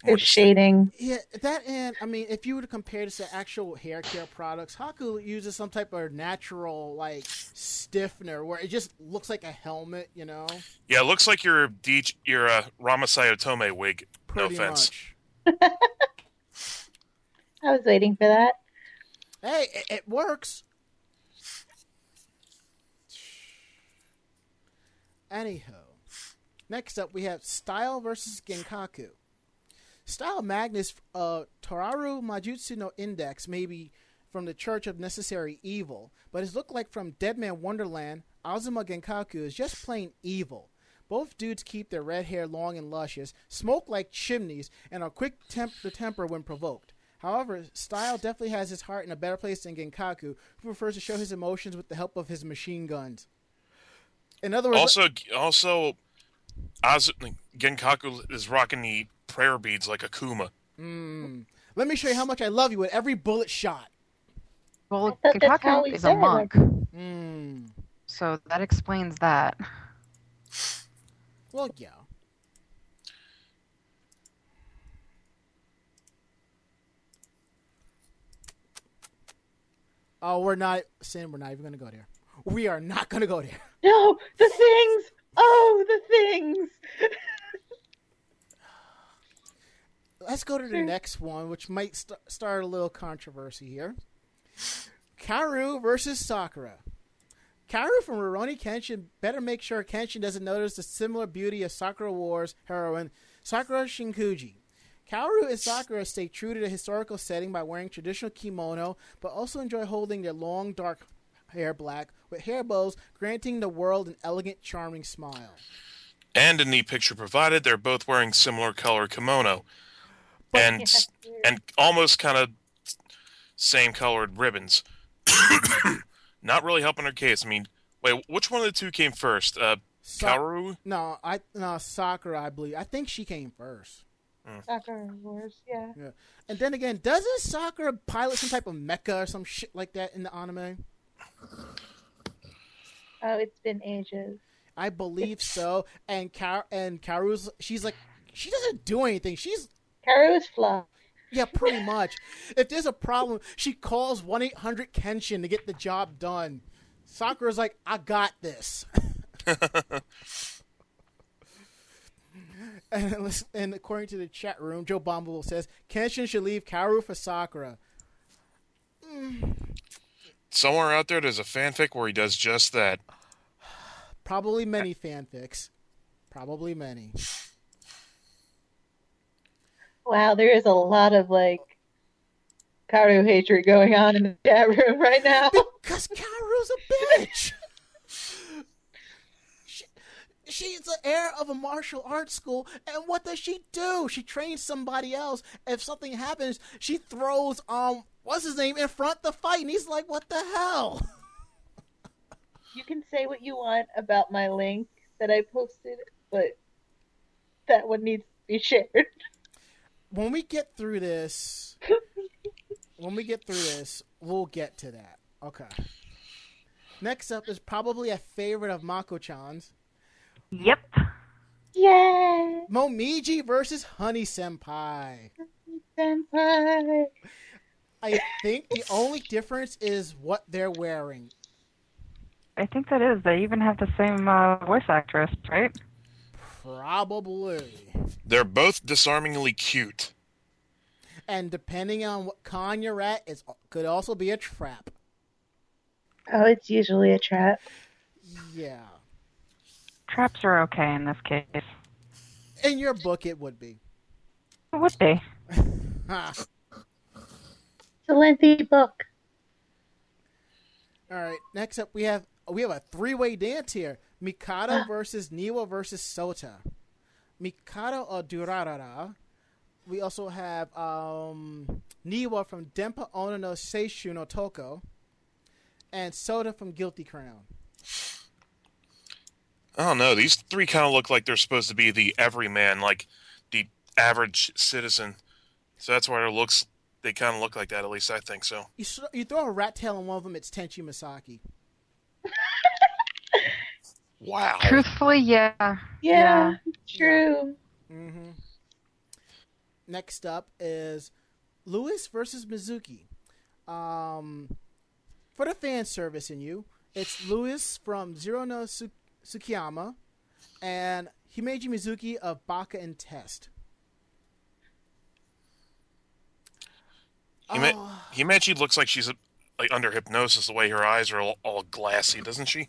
More They're shading. Yeah, that and I mean, if you were to compare this to actual hair care products, Haku uses some type of natural like stiffener where it just looks like a helmet, you know. Yeah, it looks like your D- your uh, Ramasai Otome wig. Pretty no offense. much. I was waiting for that. Hey, it, it works. Anyhow, next up we have Stiyl versus Genkaku. Stiyl Magnus uh, Toaru Majutsu no Index may be from the Church of Necessary Evil, but his looked like from Deadman Wonderland, Azuma Genkaku is just plain evil. Both dudes keep their red hair long and luscious, smoke like chimneys, and are quick temp- to temper when provoked. However, Stiyl definitely has his heart in a better place than Genkaku, who prefers to show his emotions with the help of his machine guns. In other words, Also, also, Oz- Genkaku is rocking the prayer beads like Akuma. mm, let me show you how much I love you with every bullet shot. Well, I thought that's how Genkaku he is said a monk, Mm. so that explains that. Well, yeah. Oh, we're not, Sin, we're not even going to go there. We are not going to go there. No, the things. Oh, the things. Let's go to the next one, which might st- start a little controversy here. Karu versus Sakura. Karu from Rurouni Kenshin better make sure Kenshin doesn't notice the similar beauty of Sakura Wars heroine Sakura Shinguji. Kaoru and Sakura stay true to the historical setting by wearing traditional kimono, but also enjoy holding their long, dark hair black with hair bows, granting the world an elegant, charming smile. And in the picture provided, they're both wearing similar color kimono, and and almost kind of same colored ribbons. Not really helping her case. I mean, wait, which one of the two came first? Uh, Sa- Kaoru? no, I no Sakura. I believe. I think she came first. Sakura Wars, yeah. yeah. And then again, doesn't Sakura pilot some type of mecha or some shit like that in the anime? Oh, it's been ages. I believe so. And Car- and Karu's she's like she doesn't do anything. She's Karu is flop. yeah, pretty much. if there's a problem, she calls one eight hundred Kenshin to get the job done. Sakura's like, I got this. and, and according to the chat room, Joe Bombable says Kenshin should leave Karu for Sakura. Mm. Somewhere out there, there's a fanfic where he does just that. Probably many fanfics. Probably many. Wow, there is a lot of like Karu hatred going on in the chat room right now. Because Karu's a bitch. she, she's the heir of a martial arts school, and what does she do? She trains somebody else. If something happens, she throws um what's his name in front of the fight, and he's like, "What the hell?" You can say what you want about my link that I posted, but that one needs to be shared. When we get through this, when we get through this, we'll get to that. Okay. Next up is probably a favorite of Mako-chan's, Yep. Yay! Momiji versus Honey Senpai. Senpai! I think the only difference is what they're wearing. I think that is. They even have the same uh, voice actress, right? Probably. They're both disarmingly cute. And depending on what con you're at, it could also be a trap. Oh, it's usually a trap. Yeah. Traps are okay in this case. In your book, it would be. It would be. Ha. It's a lengthy book. All right. Next up, we have we have a three way dance here: Mikado versus Niwa versus Sota. Mikado or Durarara. We also have um, Niwa from Dempa Ono no Seishu no Toko, and Sota from Guilty Crown. I don't know. These three kind of look like they're supposed to be the everyman, like the average citizen. So that's why it looks. They kind of look like that. At least I think so. You, you throw a rat tail on one of them, it's Tenchi Masaki. Wow. Truthfully, yeah. Yeah, true. hmm Next up is Louise versus Mizuki. Um, for the fan service in you, it's Louise from Zero no Su- Tsukaima and Himeji Mizuki of Baka and Test. Hime- Oh. Himeji looks like she's like under hypnosis. The way her eyes are all, all glassy, doesn't she?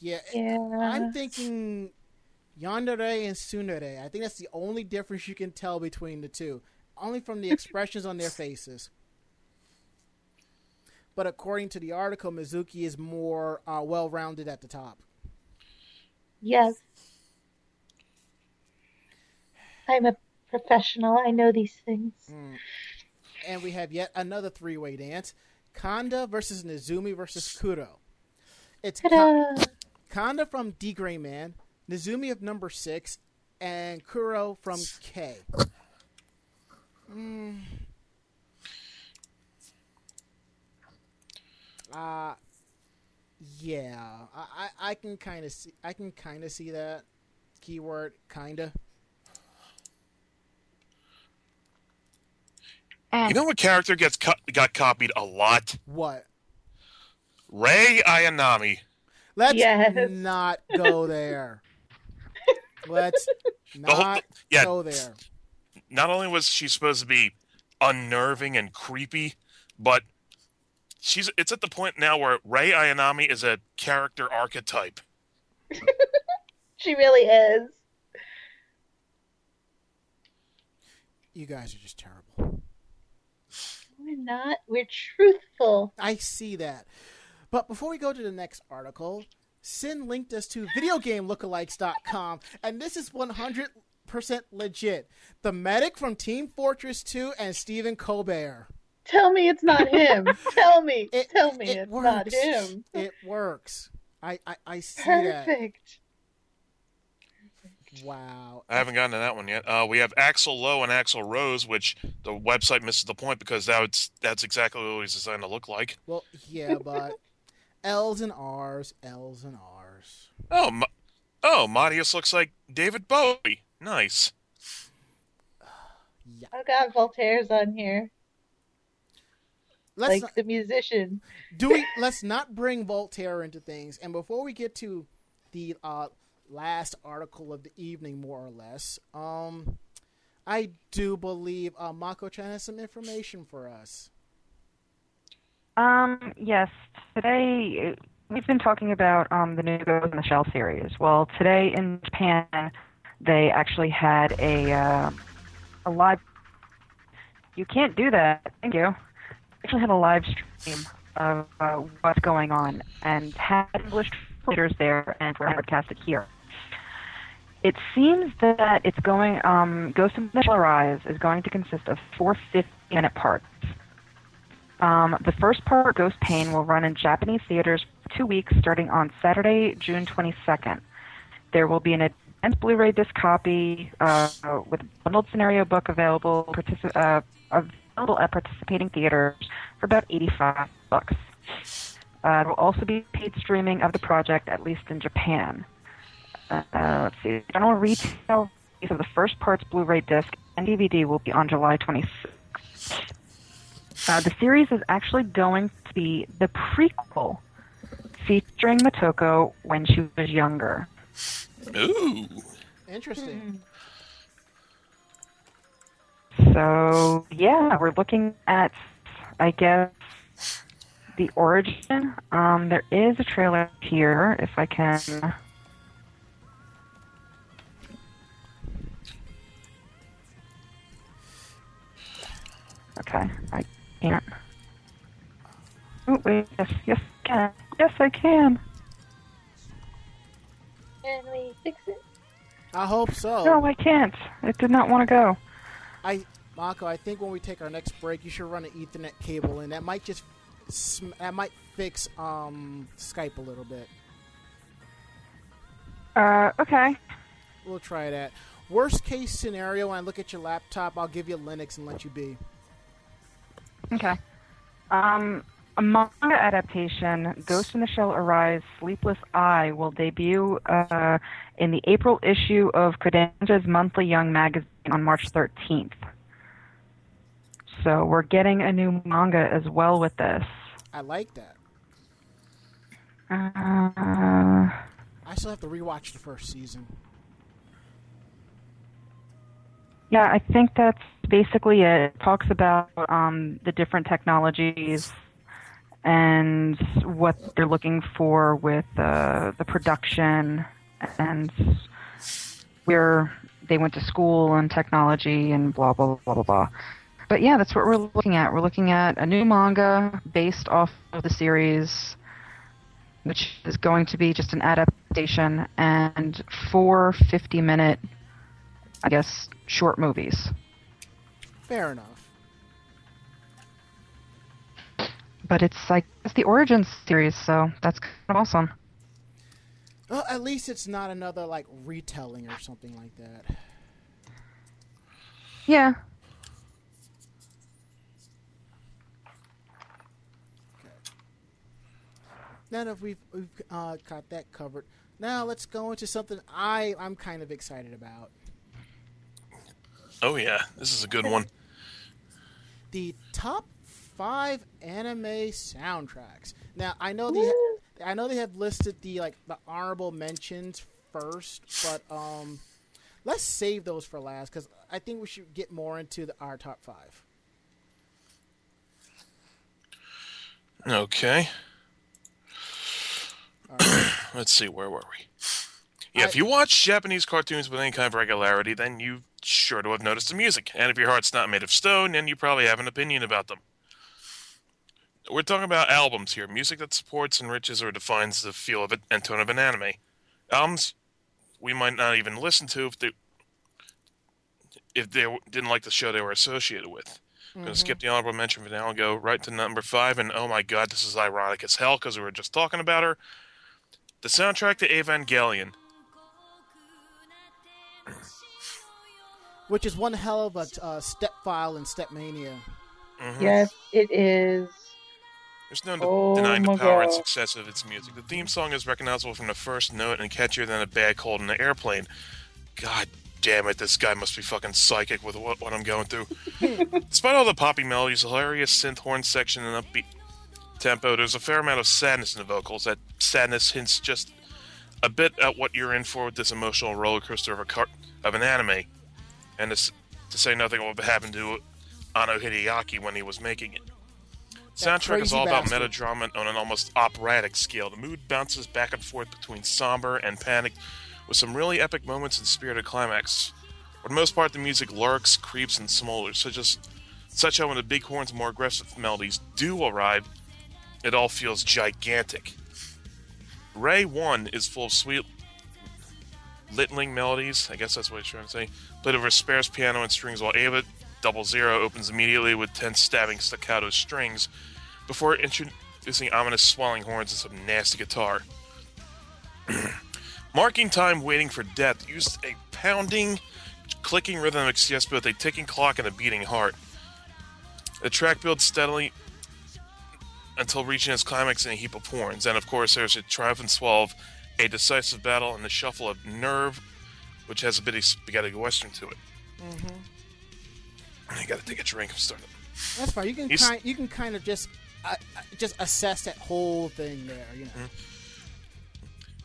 Yeah, Yeah. I'm thinking Yandere and Tsundere. I think that's the only difference you can tell between the two, only from the expressions on their faces. but according to the article, Mizuki is more uh, well-rounded at the top. Yes. I'm a professional. I know these things. Mm. And we have yet another three-way dance: Kanda versus Nezumi versus Kuro. It's Ka- Ta-da! Kanda from D Gray Man, Nezumi of number six, and Kuro from K. Mm. Uh yeah, I, I, I can kind of see I can kind of see that keyword kinda. You know what character gets co- got copied a lot? What? Rei Ayanami. Let's Yes. not go there. Let's whole- not yeah. go there. Not only was she supposed to be unnerving and creepy, but she's it's at the point now where Rei Ayanami is a character archetype. She really is. You guys are just terrible. We're not. We're truthful. I see that. But before we go to the next article, Sin linked us to videogamelookalikes.com, and this is 100% legit. The medic from Team Fortress 2 and Stephen Colbert. Tell me it's not him. Tell me. It- Tell me it it's works. not him. It works. I, I, I see that. Perfect. Wow. I haven't gotten to that one yet. Uh, we have Axl Low and Axl Rose, which the website misses the point because that's that's exactly what he's designed to look like. Well, yeah, but L's and R's, L's and R's. Oh, Ma- oh, Matias looks like David Bowie. Nice. Yeah. Oh God, Voltaire's on here, Let's like not, the musician. do we let's not bring Voltaire into things. And before we get to the uh, last article of the evening, more or less, um, I do believe uh, Mako Chan has some information for us. Um, yes. Today we've been talking about um, the new Ghost in the Shell series. Well, today in Japan, they actually had a uh, a live. You can't do that. Thank you. Actually, had a live stream of uh, what's going on and had English translators there and were broadcasted here. It seems that it's going. Um, Ghost in the Shell Arise is going to consist of four 50-minute parts. Um, the first part, Ghost Pain, will run in Japanese theaters two weeks starting on Saturday, June 22nd. There will be an advanced Blu-ray disc copy uh, with a bundled scenario book available partici- uh, available at participating theaters for about 85 bucks. Uh, there will also be paid streaming of the project, at least in Japan. Uh, uh, let's see. General retail release of the first part's Blu-ray disc and DVD will be on July 26th. Uh, the series is actually going to be the prequel featuring Motoko when she was younger. Ooh. Interesting. So, yeah, we're looking at, I guess, the origin. Um, there is a trailer here, if I can. Okay, I can't. Oh, wait, yes, yes, I can. Yes, I can. Can we fix it? I hope so. No, I can't. It did not want to go. I Mako, I think when we take our next break, you should run an Ethernet cable in. That might just sm- that might fix um Skype a little bit. Uh, okay. We'll try that. Worst case scenario, when I look at your laptop, I'll give you Linux and let you be. Okay. Um, a manga adaptation, Ghost in the Shell Arise Sleepless Eye, will debut uh, in the April issue of Kodansha's monthly Young magazine on March 13th. So we're getting a new manga as well with this. I like that. Uh, I still have to rewatch the first season. Yeah, I think that's basically it. It talks about um, the different technologies and what they're looking for with uh, the production and where they went to school and technology and blah blah blah blah blah. but yeah, that's what we're looking at. We're looking at a new manga based off of the series, which is going to be just an adaptation, and four 50 minute, I guess, short movies. Fair enough. But it's like it's the Origins series, so that's kind of awesome. Well, at least it's not another like retelling or something like that. Yeah. Okay. Now that we've, we've uh, got that covered, now let's go into something I I'm kind of excited about. Oh yeah, this is a good one. The top five anime soundtracks. Now I know they ha- I know they have listed the like the honorable mentions first, but um, let's save those for last because I think we should get more into the, our top five. Okay. All right. Let's see, where were we? Yeah, if you watch Japanese cartoons with any kind of regularity, then you sure to have noticed the music. And if your heart's not made of stone, then you probably have an opinion about them. We're talking about albums here, music that supports, enriches, or defines the feel of it and tone of an anime. Albums we might not even listen to if they if they didn't like the show they were associated with. I'm gonna mm-hmm. skip the honorable mention for now and go right to number five. And oh my god, this is ironic as hell because we were just talking about her. The soundtrack to Evangelion. Which is one hell of a uh, step file in Stepmania. Mhm. Yes, it is. There's no Oh denying the my power and success of its music. The theme song is recognizable from the first note and catchier than a bad cold in the airplane. God damn it, this guy must be fucking psychic with what, what I'm going through. Despite all the poppy melodies, hilarious synth horn section, and upbeat tempo, there's a fair amount of sadness in the vocals. That sadness hints just a bit at what you're in for with this emotional roller coaster of a car- of an anime, and this, to say nothing of what happened to Anno Hideaki when he was making it. That Soundtrack is all about melodrama on an almost operatic scale. The mood bounces back and forth between somber and panicked, with some really epic moments and spirited climax. For the most part, the music lurks, creeps, and smolders, such as such how when the big horns, more aggressive melodies do arrive, it all feels gigantic. Ray One is full of sweet littling melodies. I guess that's what he's trying to say. Played over sparse piano and strings, while Eva Double Zero opens immediately with tense stabbing staccato strings before introducing ominous swelling horns and some nasty guitar. Marking time waiting for death used a pounding, clicking rhythm that suggests both a ticking clock and a beating heart. The track builds steadily until reaching its climax in a heap of horns. And of course, there's a triumphant swell of a decisive battle and the shuffle of NERV, which has a bit of spaghetti western to it. Mm-hmm. I gotta take a drink. I'm starting. That's fine. You can He's- kind you can kind of just uh, just assess that whole thing there. You know.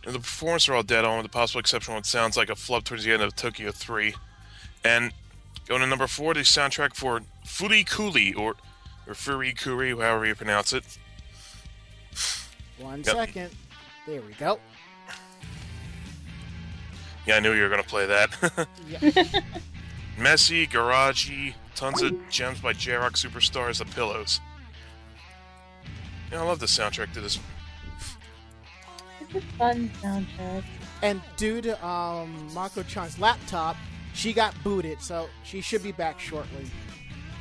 And the performances are all dead on, with the possible exception of what sounds like a flub towards the end of Tokyo 3. And going to number four, the soundtrack for Furi Kuli, or, or Furi Kuri, however you pronounce it. One Yep. second. There we go. Yeah, I knew you were going to play that. Yeah. Messy, garagey, tons of gems by J-Rock superstars, The Pillows. Yeah, I love the soundtrack to this. It's a fun soundtrack. and due to um, Mako Chan's laptop, she got booted, so she should be back shortly.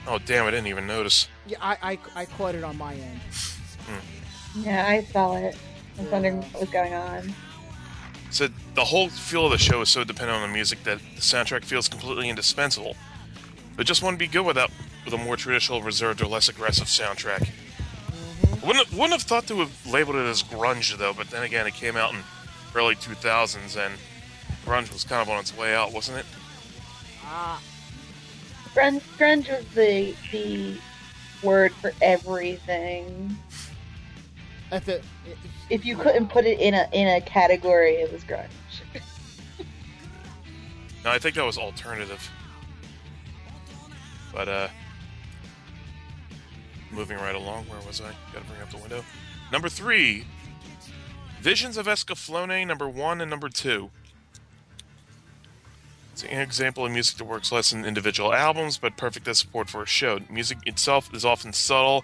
Oh, damn, I didn't even notice. Yeah, I I, I caught it on my end. Yeah, I saw it. I was wondering what was going on. So the whole feel of the show is so dependent on the music that the soundtrack feels completely indispensable. But just wouldn't be good without with a more traditional, reserved, or less aggressive soundtrack. Wouldn't wouldn't have thought to have labeled it as grunge though. But then again, it came out in early 2000s, and grunge was kind of on its way out, wasn't it? Ah, Grunge, grunge was the the word for everything. if it, it If you couldn't put it in a in a category, it was grunge. No, I think that was alternative. But uh, moving right along, where was I? Got to bring up the window. Number three, Visions of Escaflowne, number one and number two. It's an example of music that works less in individual albums, but perfect as support for a show. Music itself is often subtle,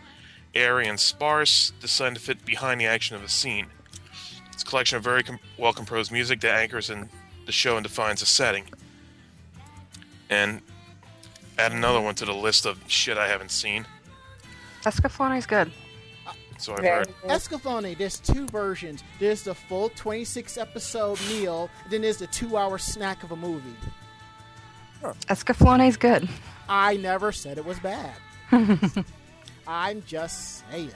airy, and sparse, designed to fit behind the action of a scene. It's a collection of very com- well composed music that anchors in the show and defines a setting. And add another one to the list of shit I haven't seen. Escaflowne's good. So I've heard. good. Escaflowne, there's two versions. There's the full 26 episode meal, then there's the two hour snack of a movie. Escaflowne's good. I never said it was bad. I'm just saying.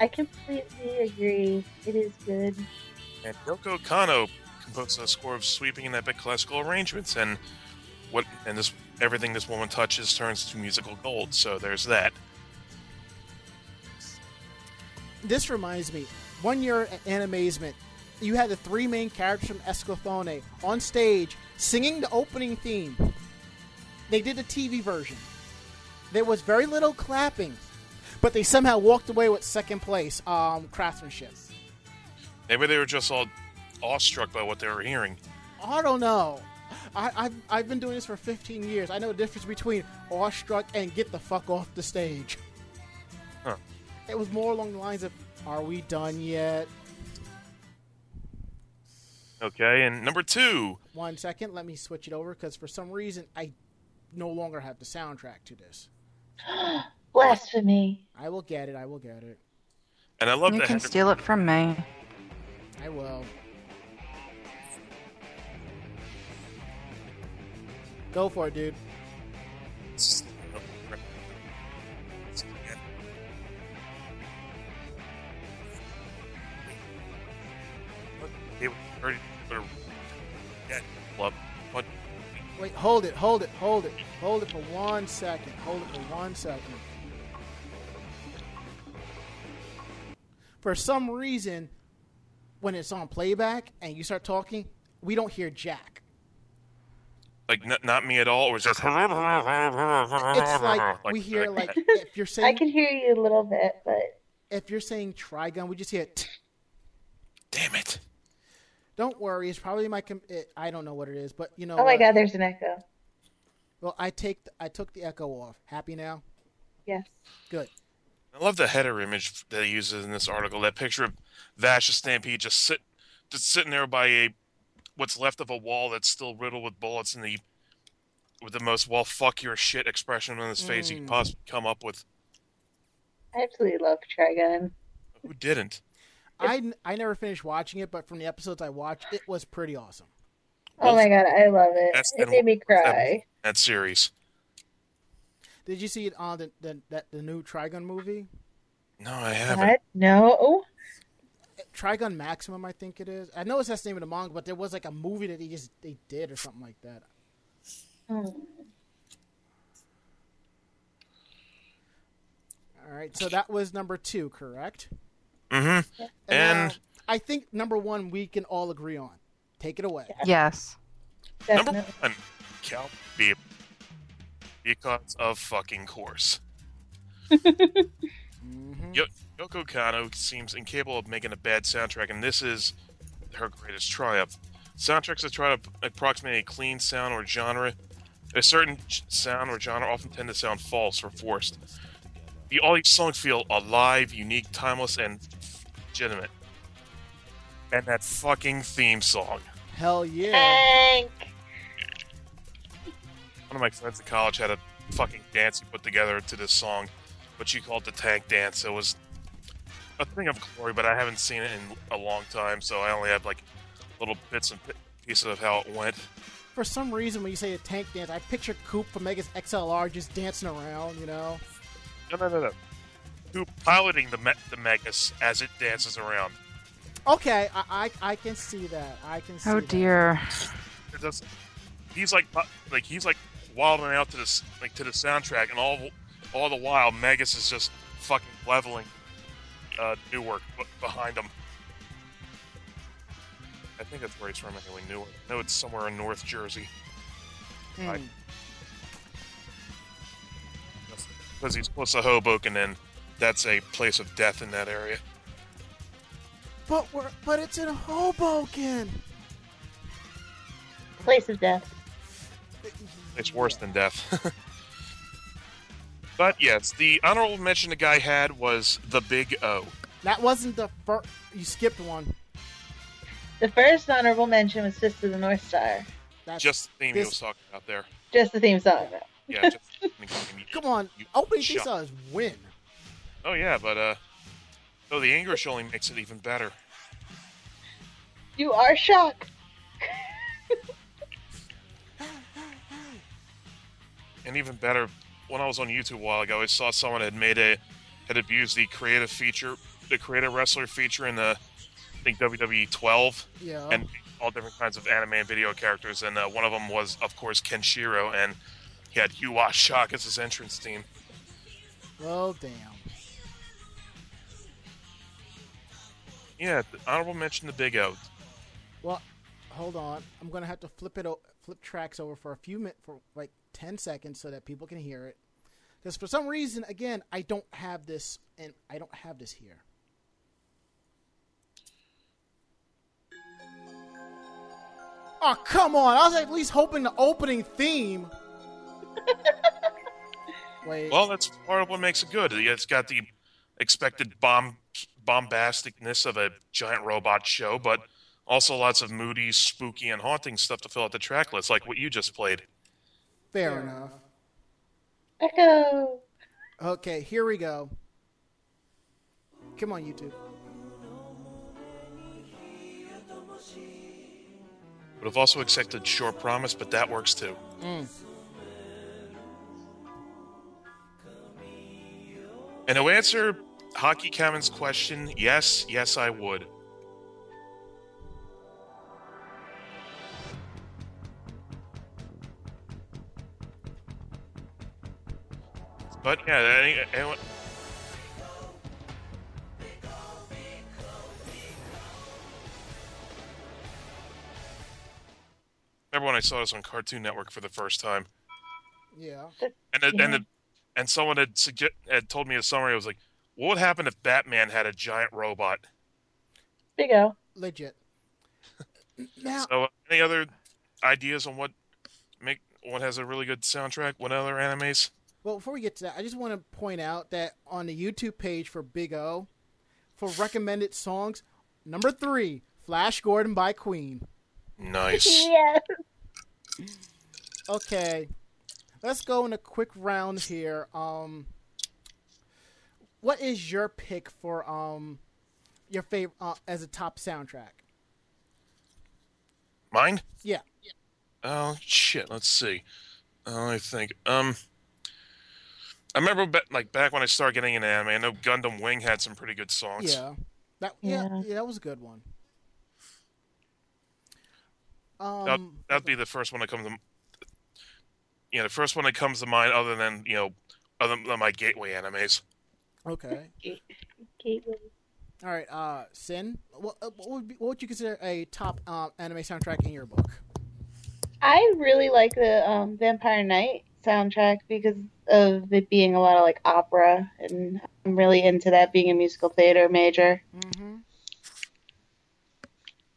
I completely agree. It is good. And Yoko Kanno composed a score of sweeping and epic classical arrangements, and what and this everything this woman touches turns to musical gold. So there's that. This reminds me, one year at Animazement, you had the three main characters from Escaflowne on stage singing the opening theme. They did a TV version. There was very little clapping, but they somehow walked away with second place um, craftsmanship. Maybe they were just all awestruck by what they were hearing. I don't know. I, I've, I've been doing this for 15 years. I know the difference between awestruck and get the fuck off the stage. Huh. It was more along the lines of, are we done yet? Okay, and number two, One second, let me switch it over because for some reason I no longer have the soundtrack to this. Blasphemy. I will get it. I will get it. and I love You that. You can steal it from me. I will. Go for it, dude. They already- were- yeah, love- what- Wait, hold it, hold it, hold it, hold it for one second. Hold it for one second. For some reason, when it's on playback and you start talking, we don't hear Jack. Like n- not me at all, or is just It's like we hear like if you're saying. I can hear you a little bit, but if you're saying Trigun, we just hear. T- Damn it! don't worry, it's probably my. Com- it, I don't know what it is, but you know. oh my what? god, there's an echo. Well, I take th- I took the echo off. Happy now? Yes. Good. I love the header image that he uses in this article. That picture of Vash the Stampede just sit, just sitting there by a what's left of a wall that's still riddled with bullets, and the with the most "well fuck your shit" expression on his face he could Mm. possibly come up with. I absolutely love Trigun. Who didn't? I, I never finished watching it, but from the episodes I watched, it was pretty awesome. Oh my god, I love it. It made me cry. That series. Did you see it on the the, that, the new Trigun movie? No, I haven't. What? No. Trigun Maximum, I think it is. I know it's that's the name of the manga, but there was like a movie that they just they did or something like that. Hmm. All right, so that was number two, correct? Mm-hmm. And now, I think number one we can all agree on. Take it away. Yes. number one, Cal Beep. Because of fucking course. hmm Yo- Yoko Kanno seems incapable of making a bad soundtrack, and this is her greatest triumph. Soundtracks that try to approximate a clean sound or genre, a certain sound or genre often tend to sound false or forced. The, all these songs feel alive, unique, timeless, and legitimate. And that fucking theme song. Hell yeah! Hank. One of my friends in college had a fucking dance he put together to this song, but she called it the tank dance. It was a thing of glory, but I haven't seen it in a long time, so I only have like little bits and pieces of how it went. For some reason, when you say a tank dance, I picture Coop from Megas XLR just dancing around. You know? No, no, no, no. Who piloting the me- the Megas as it dances around? Okay, I I, I can see that. I can oh, see. Oh that. dear. It does. He's like like he's like wilding out to this like to the soundtrack, and all all the while Megas is just fucking leveling uh, Newark b- behind him. I think that's where he's from anyway. Newark. No, it's somewhere in North Jersey Hmm. I- because he's close to Hoboken, and that's a place of death in that area. But we're but it's in Hoboken. Place of death. It's worse than death. but yes, the honorable mention the guy had was the Big O. That wasn't the first. You skipped one. The first honorable mention was Fist of the North Star. That's Just the theme this- he was talking about there. Just the theme song. though. Yeah, just Come on, You opening shut- these songs win. Oh yeah, but uh, oh the English only makes it even better. You are shocked. And even better, when I was on YouTube a while ago, I saw someone had made a had abused the creative feature, the creative wrestler feature in the I think WWE 12, Yeah. and all different kinds of anime and video characters. And uh, one of them was, of course, Kenshiro, and he had Yuwa Shock as his entrance theme. well, damn. Yeah, the honorable mention the Big O. Well, hold on. I'm gonna have to flip it, o- flip tracks over for a few minutes, for like ten seconds, so that people can hear it. Because for some reason, again, I don't have this, and I don't have this here. Oh come on! I was at least hoping the opening theme. Wait. Well, that's part of what makes it good. It's got the expected bomb bombasticness of a giant robot show, but also lots of moody, spooky, and haunting stuff to fill out the track list, like what you just played. Fair enough. Echo. Okay, here we go. Come on, YouTube. Would have also accepted Short Promise, but that works too. Mm. And to answer Hockey Kevin's question, yes, yes, I would. But yeah, any, anyone, remember when I saw this on Cartoon Network for the first time? Yeah. and it, and it, and someone had sugge- had told me a summary. I was like, "What would happen if Batman had a giant robot?" Big O. Legit. Now, So, uh, any other ideas on what make what has a really good soundtrack? What other animes? Well, before we get to that, I just want to point out that on the YouTube page for Big O, for recommended songs, number three, Flash Gordon by Queen. Nice. Yes. Okay, let's go in a quick round here. Um, what is your pick for um your favorite uh, as a top soundtrack? Mine? Yeah, Oh shit. Let's see. Uh, I think. Um, I remember ba- like back when I started getting into anime. I know Gundam Wing had some pretty good songs. yeah, that yeah, Yeah. yeah, that was a good one. That, Um, that'd be the first one that comes to. Yeah, the first one that comes to mind, other than you know, other than my gateway animes. okay. Gateway. All right, uh, Sin, what, uh, what would be, what would you consider a top uh, anime soundtrack in your book? I really like the um, Vampire Knight soundtrack because of it being a lot of like opera, and I'm really into that being a musical theater major. Mm-hmm.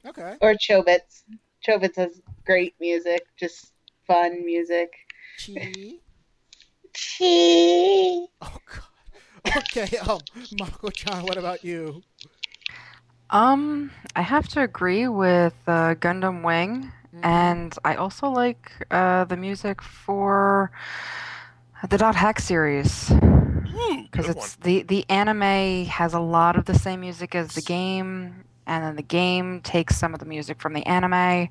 Okay. Or Chobits. Chobits has great music, just fun music. Chi. Chee. Oh God. Okay. Um, Mako Chan, what about you? Um, I have to agree with uh, Gundam Wing, and I also like uh, the music for the Dot Hack series because one. it's the the anime has a lot of the same music as the game, and then the game takes some of the music from the anime.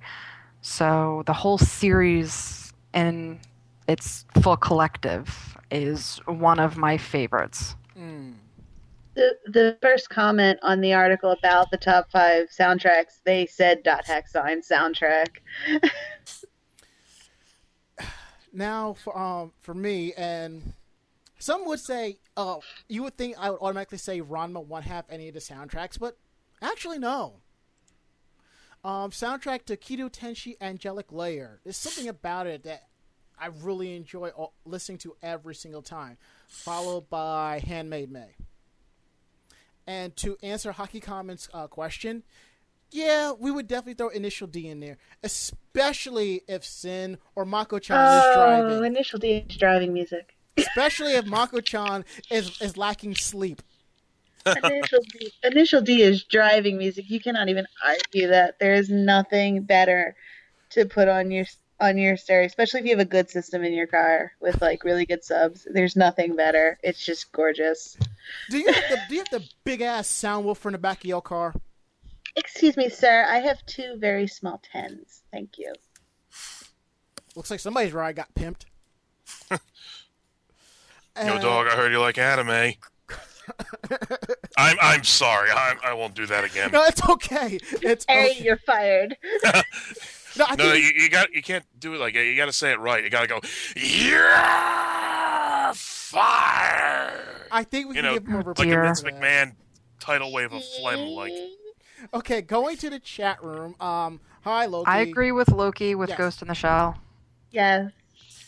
So the whole series in its full collective is one of my favorites. Mm. The the first comment on the article about the top five soundtracks, they said Dot Hack Sign soundtrack. Now, for um, for me, and some would say, oh, you would think I would automatically say Ranma 1/2 any of the soundtracks, but actually, no. Um, soundtrack to Kido Tenshi Angelic Layer. There's something about it that I really enjoy listening to every single time. Followed by Hand Maid May. And to answer Hockey Comments uh, question, Yeah, we would definitely throw Initial D in there, especially if Sin or Mako-chan is Oh, driving. initial D is driving music. Especially if Mako-chan is is lacking sleep. Initial D, initial D is driving music. You cannot even argue that. There is nothing better to put on your on your stereo, especially if you have a good system in your car with like really good subs. There's nothing better. It's just gorgeous. Do you have the do you have the big ass sound woofer in the back of your car? Excuse me, sir. I have two very small tens. Thank you. Looks like somebody's ride got pimped. Yo, And- dog, I heard you like anime. I'm I'm sorry. I'm, I won't do that again. No, it's okay. It's Harry, okay. you're fired. No, I No, think you, you got you can't do it like that. You got to say it right. You got to go. You're fired. I think we You can know, give more of a like a Dear. Vince McMahon tidal wave of phlegm. Like Okay, going to the chat room. Um, hi Loki. I agree with Loki with Yes. Ghost in the Shell. Yes,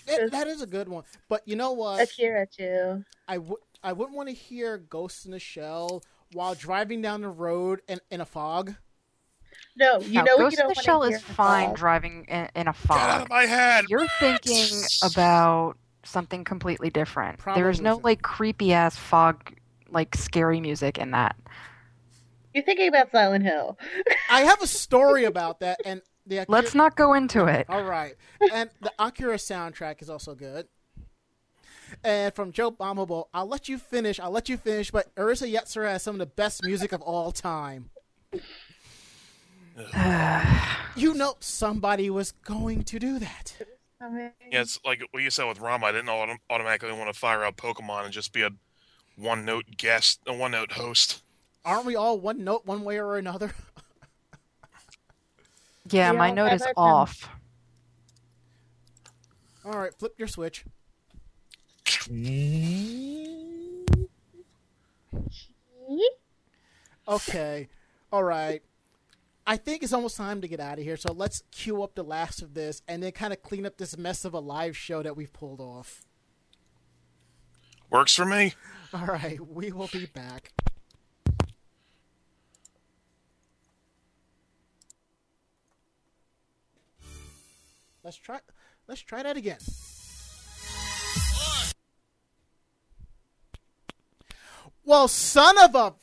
It- that is a good one. But you know what? Akira too. I would I wouldn't want to hear Ghost in the Shell while driving down the road in, in a fog. No, you Now, know what Ghost you in the Shell is fine driving in, in a get out fog. of my head. You're thinking about something completely different. there is no Probably. like creepy ass fog, like scary music in that. You're thinking about Silent Hill. I have a story about that, and the Akira, Let's not go into it. All right, and the Akira soundtrack is also good. And from Joe Bombable, I'll let you finish. I'll let you finish. But Urusei Yatsura has some of the best music of all time. you know, somebody was going to do that. Yeah, it's like what you said with Ranma. I didn't autom- automatically want to fire out Pokemon and just be a one note guest, a one note host. Aren't we all one note, one way or another? Yeah, We my note is our off. all right, flip your switch. Okay. All right. I think it's almost time to get out of here. So let's cue up the last of this and then kind of clean up this mess of a live show that we've pulled off. Works for me. All right. We will be back. Let's try let's try that again. Well, son of a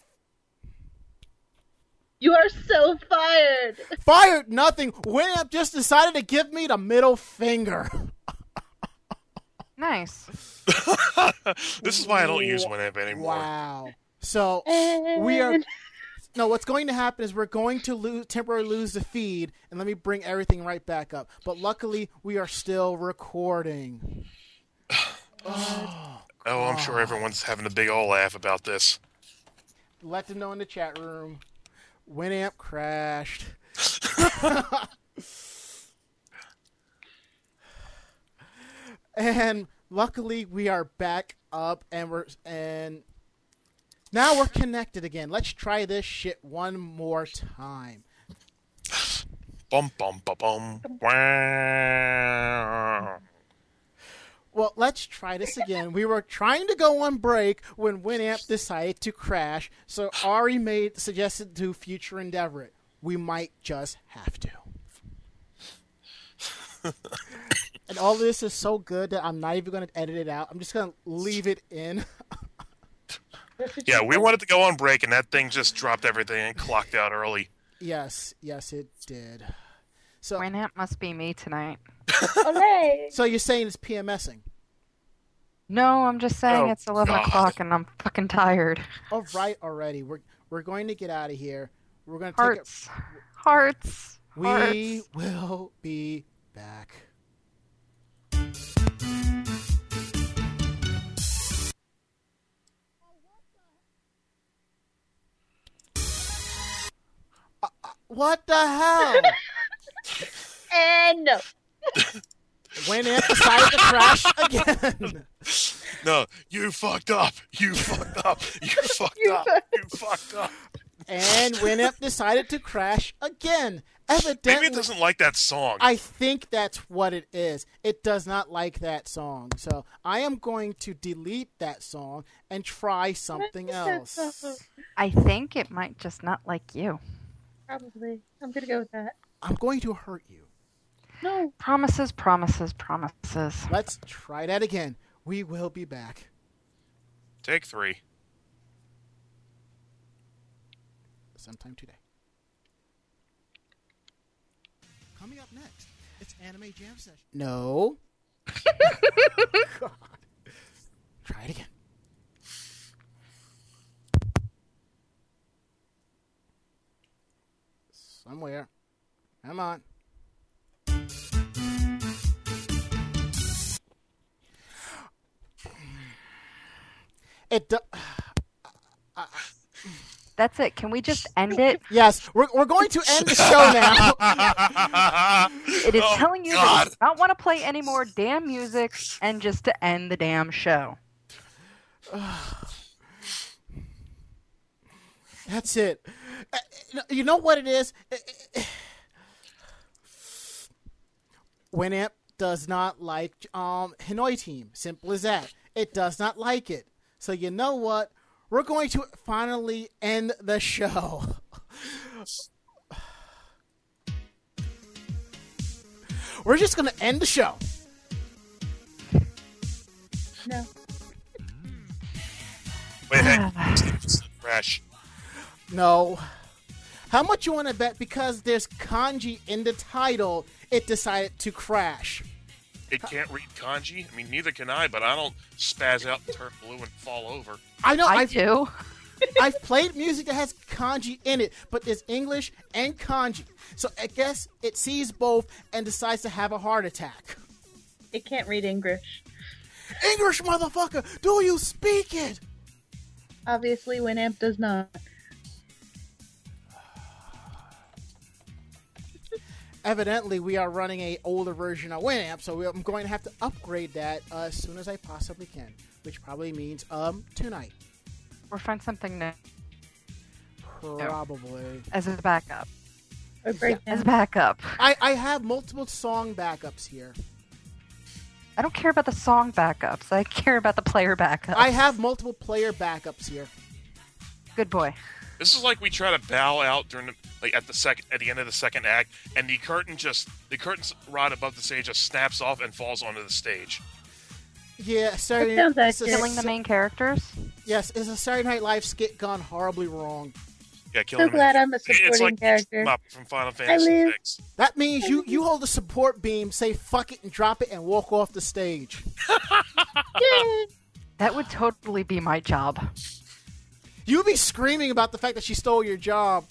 You are so fired. fired nothing. Winamp just decided to give me the middle finger. Nice. this is why I don't use Winamp anymore. Wow. So we are no. What's going to happen is we're going to lose temporarily lose the feed, and let me bring everything right back up. But luckily, we are still recording. Oh, I'm sure everyone's having a big old laugh about this. Let them know in the chat room. Winamp crashed. and luckily, we are back up, and we're and now we're connected again. Let's try this shit one more time. Bum bum bum bum. Wow. Well, let's try this again. We were trying to go on break when Winamp decided to crash, so Ari made suggested to future endeavor it. We might just have to. and all this is so good that I'm not even going to edit it out. I'm just going to leave it in. Yeah, we wanted to go on break, and that thing just dropped everything and clocked out early. yes, yes, it did. So, Winamp must be me tonight. So you're saying it's PMSing? No, I'm just saying Oh, it's 11 God. o'clock and I'm fucking tired. All right, already. We're we're going to get out of here. We're going to take it. Hearts. Hearts. We Hearts. will be back. Uh, uh, What the hell? And no. when it decided to crash again. No, you fucked up. You fucked up. You fucked You up. fucked- You fucked up. and Winamp decided to crash again. Evidently, Maybe Evidently, it doesn't like that song. I think that's what it is. It does not like that song. So I am going to delete that song and try something else. Uh, I think it might just not like you. Probably. I'm gonna go with that. I'm going to hurt you. No. Promises, promises, promises. Let's try that again. We will be back. Take three. sometime today. Coming up next, it's Anime Jam Session. No. God. Try it again. Somewhere. Come on. It do- That's it. Can we just end it? yes, we're, we're going to end the show now. It is Oh, telling you that God. it does not want to play any more damn music and just to end the damn show. That's it. Uh, You know what it is? Winamp does not like um Hanoi Team. Simple as that. It does not like it. So you know what? We're going to finally end the show. We're just going to end the show. No. Wait, hey, it's fresh. No. How much you want to bet because there's kanji in the title, it decided to crash. It can't read kanji. I mean, neither can I, but I don't spaz out and turn blue and fall over. I know I I've, do. I've played music that has kanji in it, but there's English and kanji. So I guess it sees both and decides to have a heart attack. It can't read English. English motherfucker, do you speak it? Obviously, Winamp does not. Evidently, we are running a older version of Winamp, so I'm going to have to upgrade that uh, as soon as I possibly can, which probably means um tonight. Or find something new Probably. as a backup. Or break As down. backup. I, I have multiple song backups here. I don't care about the song backups. I care about the player backups. I have multiple player backups here. Good boy. This is like we try to bow out during the, like at the second at the end of the second act, and the curtain just the curtain rod above the stage just snaps off and falls onto the stage. Yeah, Saturday. sounds it's a- Killing the main characters. Yes, is a Saturday Night Live skit gone horribly wrong. Yeah, killing So glad I'm a supporting It's like character. From Final Fantasy live. VI. That means you you hold the support beam, say fuck it and drop it and walk off the stage. Yay! That would totally be my job. You'd be screaming about the fact that she stole your job.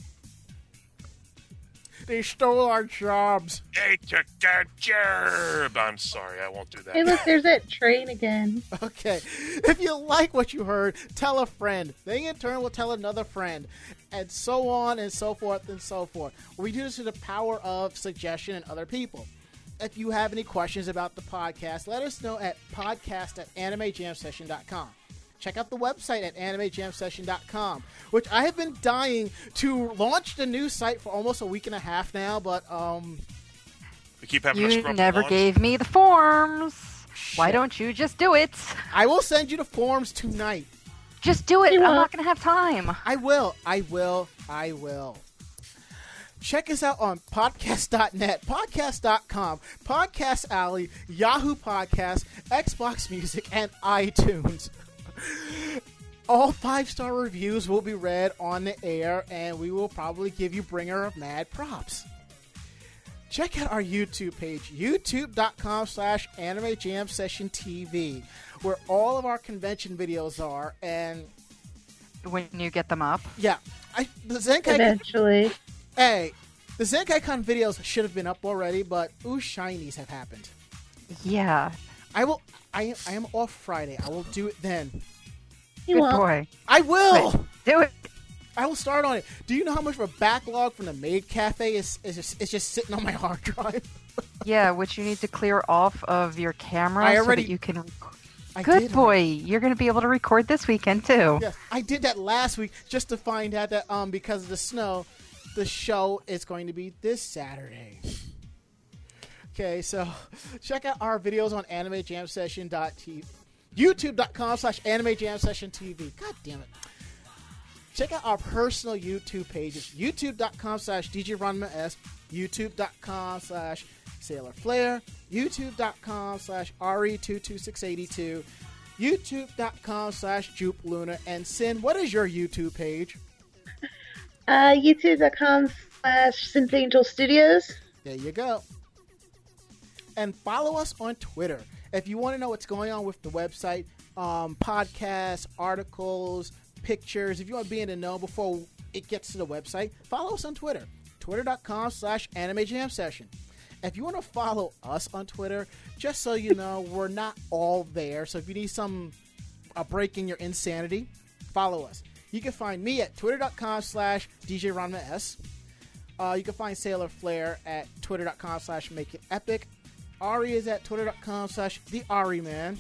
They stole our jobs. They took our job. I'm sorry, I won't do that. Hey, look, there's that train again. Okay. If you like what you heard, tell a friend. They in turn will tell another friend. And so on and so forth and so forth. We do this through the power of suggestion and other people. If you have any questions about the podcast, let us know at podcast at animejamsession.com. Check out the website at animejamsession.com, which I have been dying to launch the new site for almost a week and a half now, but um, we keep having to You scrub never along. gave me the forms. Why don't you just do it? I will send you the forms tonight. Just do it. You I'm won't. not going to have time. I will. I will. I will. Check us out on podcast.net, podcast.com, Podcast Alley, Yahoo Podcast, Xbox Music, and iTunes. All five star reviews will be read on the air, and we will probably give you Bringer of Mad Props. Check out our YouTube page, youtube.com slash anime jam session TV, where all of our convention videos are, and When you get them up. yeah, I, the Zenkai Eventually. Hey, the ZenkaiCon videos should have been up already, but ooh, shinies have happened. Yeah. I will. I am. I am off Friday. I will do it then. You Good won't. boy. I will. Wait. Do it. I will start on it. Do you know how much of a backlog from the Maid Cafe is is just, is just sitting on my hard drive? Yeah, which you need to clear off of your camera I so that you can. I Good did. boy. You're going to be able to record this weekend too. Yes, I did that last week just to find out that um because of the snow, the show is going to be this Saturday. Okay, so check out our videos on animejamsession.tv, youtube.com slash animejamsession TV. God damn it. check out our personal YouTube pages youtube.com slash DJ Ranma S, youtube.com slash Sailor Flare, youtube.com slash E RE22682, youtube.com slash Jupe Luna, and Sin, what is your YouTube page? Uh, YouTube.com slash Synth Angel Studios. There you go. And follow us on Twitter. If you want to know what's going on with the website, um, podcasts, articles, pictures, if you want to be in the know before it gets to the website, follow us on Twitter. Twitter.com slash anime jam session. If you want to follow us on Twitter, just so you know, we're not all there. So if you need some a break in your insanity, follow us. You can find me at twitter.com slash DJ Ranma S. Uh, you can find Sailor Flare at twitter.com slash make it epic. Ari is at twitter.com slash the Ari man.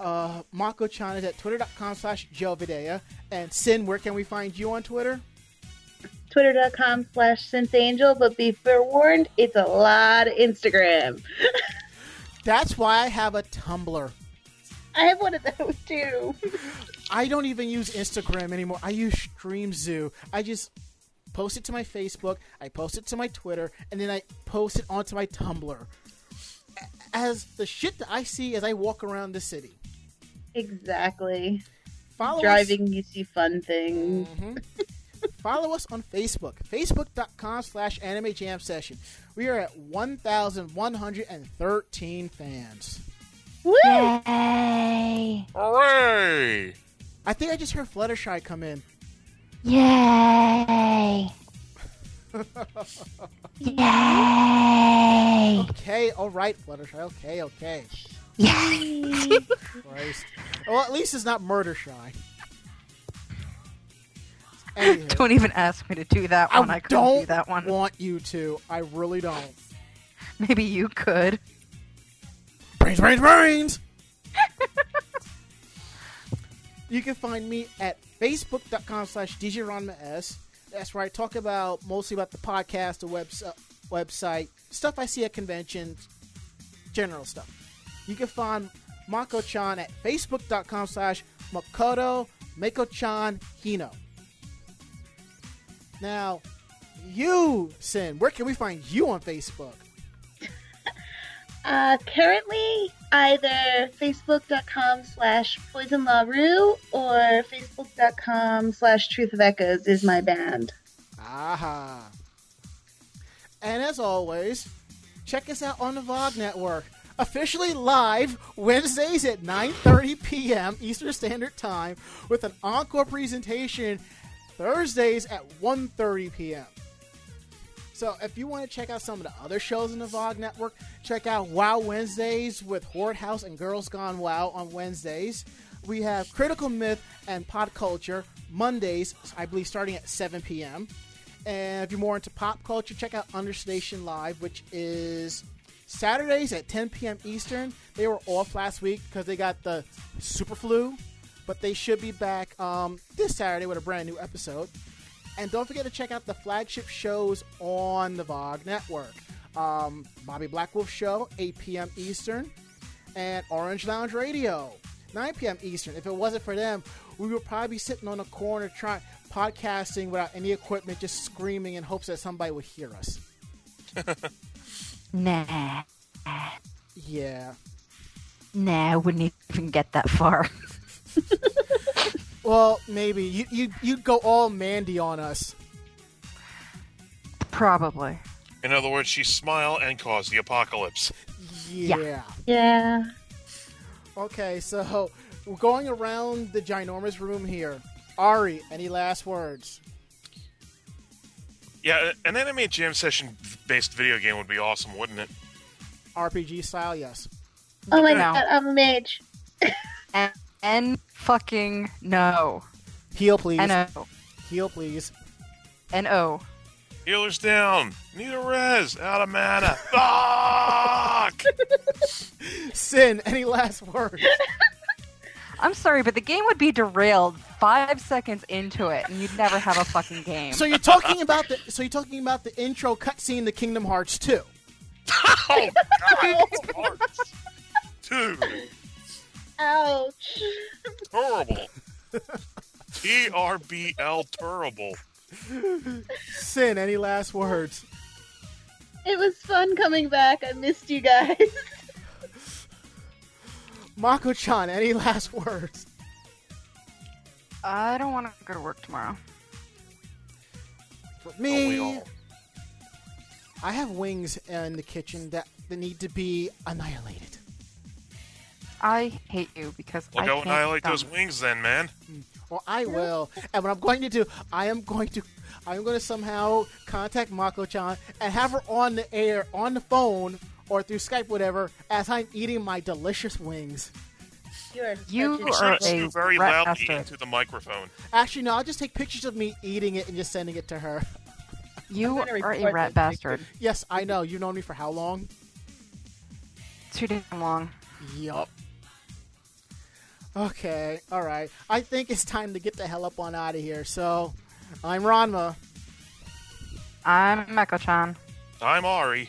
Uh, Mako chan is at twitter.com slash Joe Videa. And Sin, where can we find you on Twitter? Twitter.com slash Synth Angel, but be forewarned, it's a lot of Instagram. That's why I have a Tumblr. I have one of those too. I don't even use Instagram anymore. I use StreamZoo. I just post it to my Facebook, I post it to my Twitter, and then I post it onto my Tumblr. As the shit that I see as I walk around the city. exactly. Follow us- Driving, you see fun things. Mhm. Follow us on Facebook, facebook.com slash anime jam session. We are at 1,113 fans. Woo! Yay! Hooray! I think I just heard Fluttershy come in. Yay! Yay! Okay, all right, Fluttershy. Okay, okay. Yay! Christ. Well, at least it's not Murder Shy. Anywho, Don't even ask me to do that one. I, I couldn't don't do that one. want you to. I really don't. Maybe you could. Brains, brains, brains! you can find me at facebook.com slash djranmas. That's where I talk about mostly about the podcast, the webs- uh, website, stuff I see at conventions, general stuff. You can find Mako-chan at facebook.com slash Makoto Mako-chan Hino. Now, you, Sin, where can we find you on Facebook? Uh, currently, either facebook.com slash poisonlarue or facebook.com slash truth of echoes is my band. Aha. And as always, check us out on the VOG Network. Officially live Wednesdays at 9:30 p.m. Eastern Standard Time with an encore presentation Thursdays at 1:30 p.m. So if you want to check out some of the other shows in the VOG Network, check out Wow Wednesdays with Horde House and Girls Gone Wow on Wednesdays. We have Critical Myth and Pod Culture Mondays, I believe, starting at 7 p.m. And if you're more into pop culture, check out Understation Live, which is Saturdays at 10 p.m. Eastern. They were off last week because they got the super flu, but they should be back um, this Saturday with a brand new episode. And don't forget to check out the flagship shows on the VOG network. Um, Bobby Blackwolf Show, 8 p.m. Eastern, and Orange Lounge Radio, 9 p.m. Eastern. If it wasn't for them, we would probably be sitting on a corner trying podcasting without any equipment, just screaming in hopes that somebody would hear us. Nah. Yeah. Nah, I wouldn't even get that far. Well, maybe you you you'd go all Mandy on us. Probably. In other words, she smile and cause the apocalypse. Yeah. Yeah. Okay, so we're going around the ginormous room here. Ari, any last words? Yeah, an anime jam session based video game would be awesome, wouldn't it? RPG style, yes. Oh my No. god, I'm a mage. And, and fucking no. Heal, please. N O. Heal, please. N O. Healers down. Need a res. Out of mana. Fuck! Sin, any last words? I'm sorry, but the game would be derailed five seconds into it, and you'd never have a fucking game. so you're talking about the so you're talking about the intro cutscene to Kingdom Hearts 2. oh, God. Hearts. Dude, Ouch. horrible. T R B L terrible. Sin, any last words? It was fun coming back. I missed you guys. Mako-chan, any last words? I don't want to go to work tomorrow. For Don't we me, all? I have wings in the kitchen that, that need to be annihilated. I hate you because Well, I go can't annihilate dump. those wings then, man. Mm. Well, I will. And what I'm going to do, I am going to, I am going to somehow contact Mako-chan and have her on the air, on the phone, or through Skype, whatever, as I'm eating my delicious wings. You are You such You are should a do very rat loudly bastard. into the microphone. Actually, no, I'll just take pictures of me eating it and just sending it to her. You I'm gonna are a report rat those bastard. yes, I know. You've known me for how long? Too damn long. Yup. Okay, alright. I think it's time to get the hell up on out of here. So, I'm Ranma. I'm Meko-chan. I'm Ari.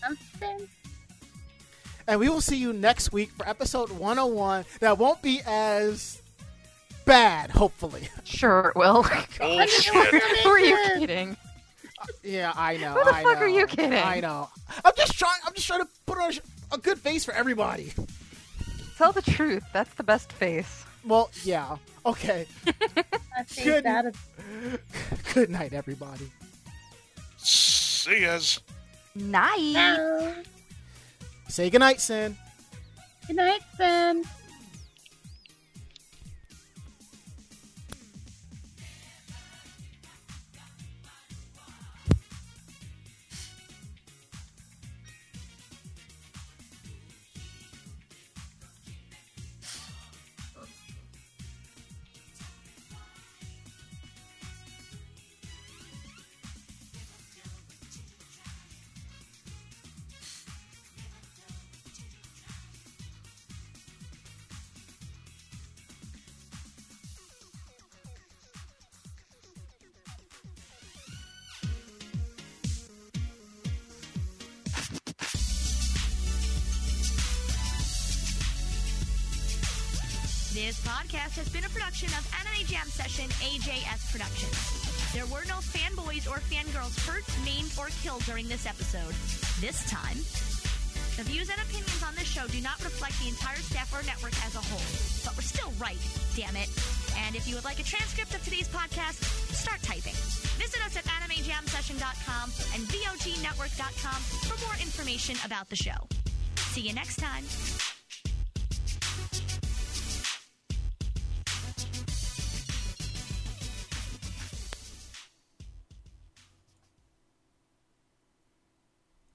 something. And we will see you next week for episode 101 that won't be as bad, hopefully. Sure it will. Bullshit. Who are you kidding? Uh, yeah, I know. Who the I fuck are you kidding? I know. I'm just trying. I'm just trying to put on a, a good face for everybody. Tell the truth. That's the best face. Well, yeah. Okay. Good. that good night, everybody. See yas. Nice. No. Say goodnight, Sin. Good night, Sam. Podcast has been a production of Anime Jam Session AJS Productions. There were no fanboys or fangirls hurt, maimed, or killed during this episode. This time. The views and opinions on this show do not reflect the entire staff or network as a whole. But we're still right, damn it. And if you would like a transcript of today's podcast, start typing. Visit us at animejamsession.com and vognetwork.com for more information about the show. See you next time.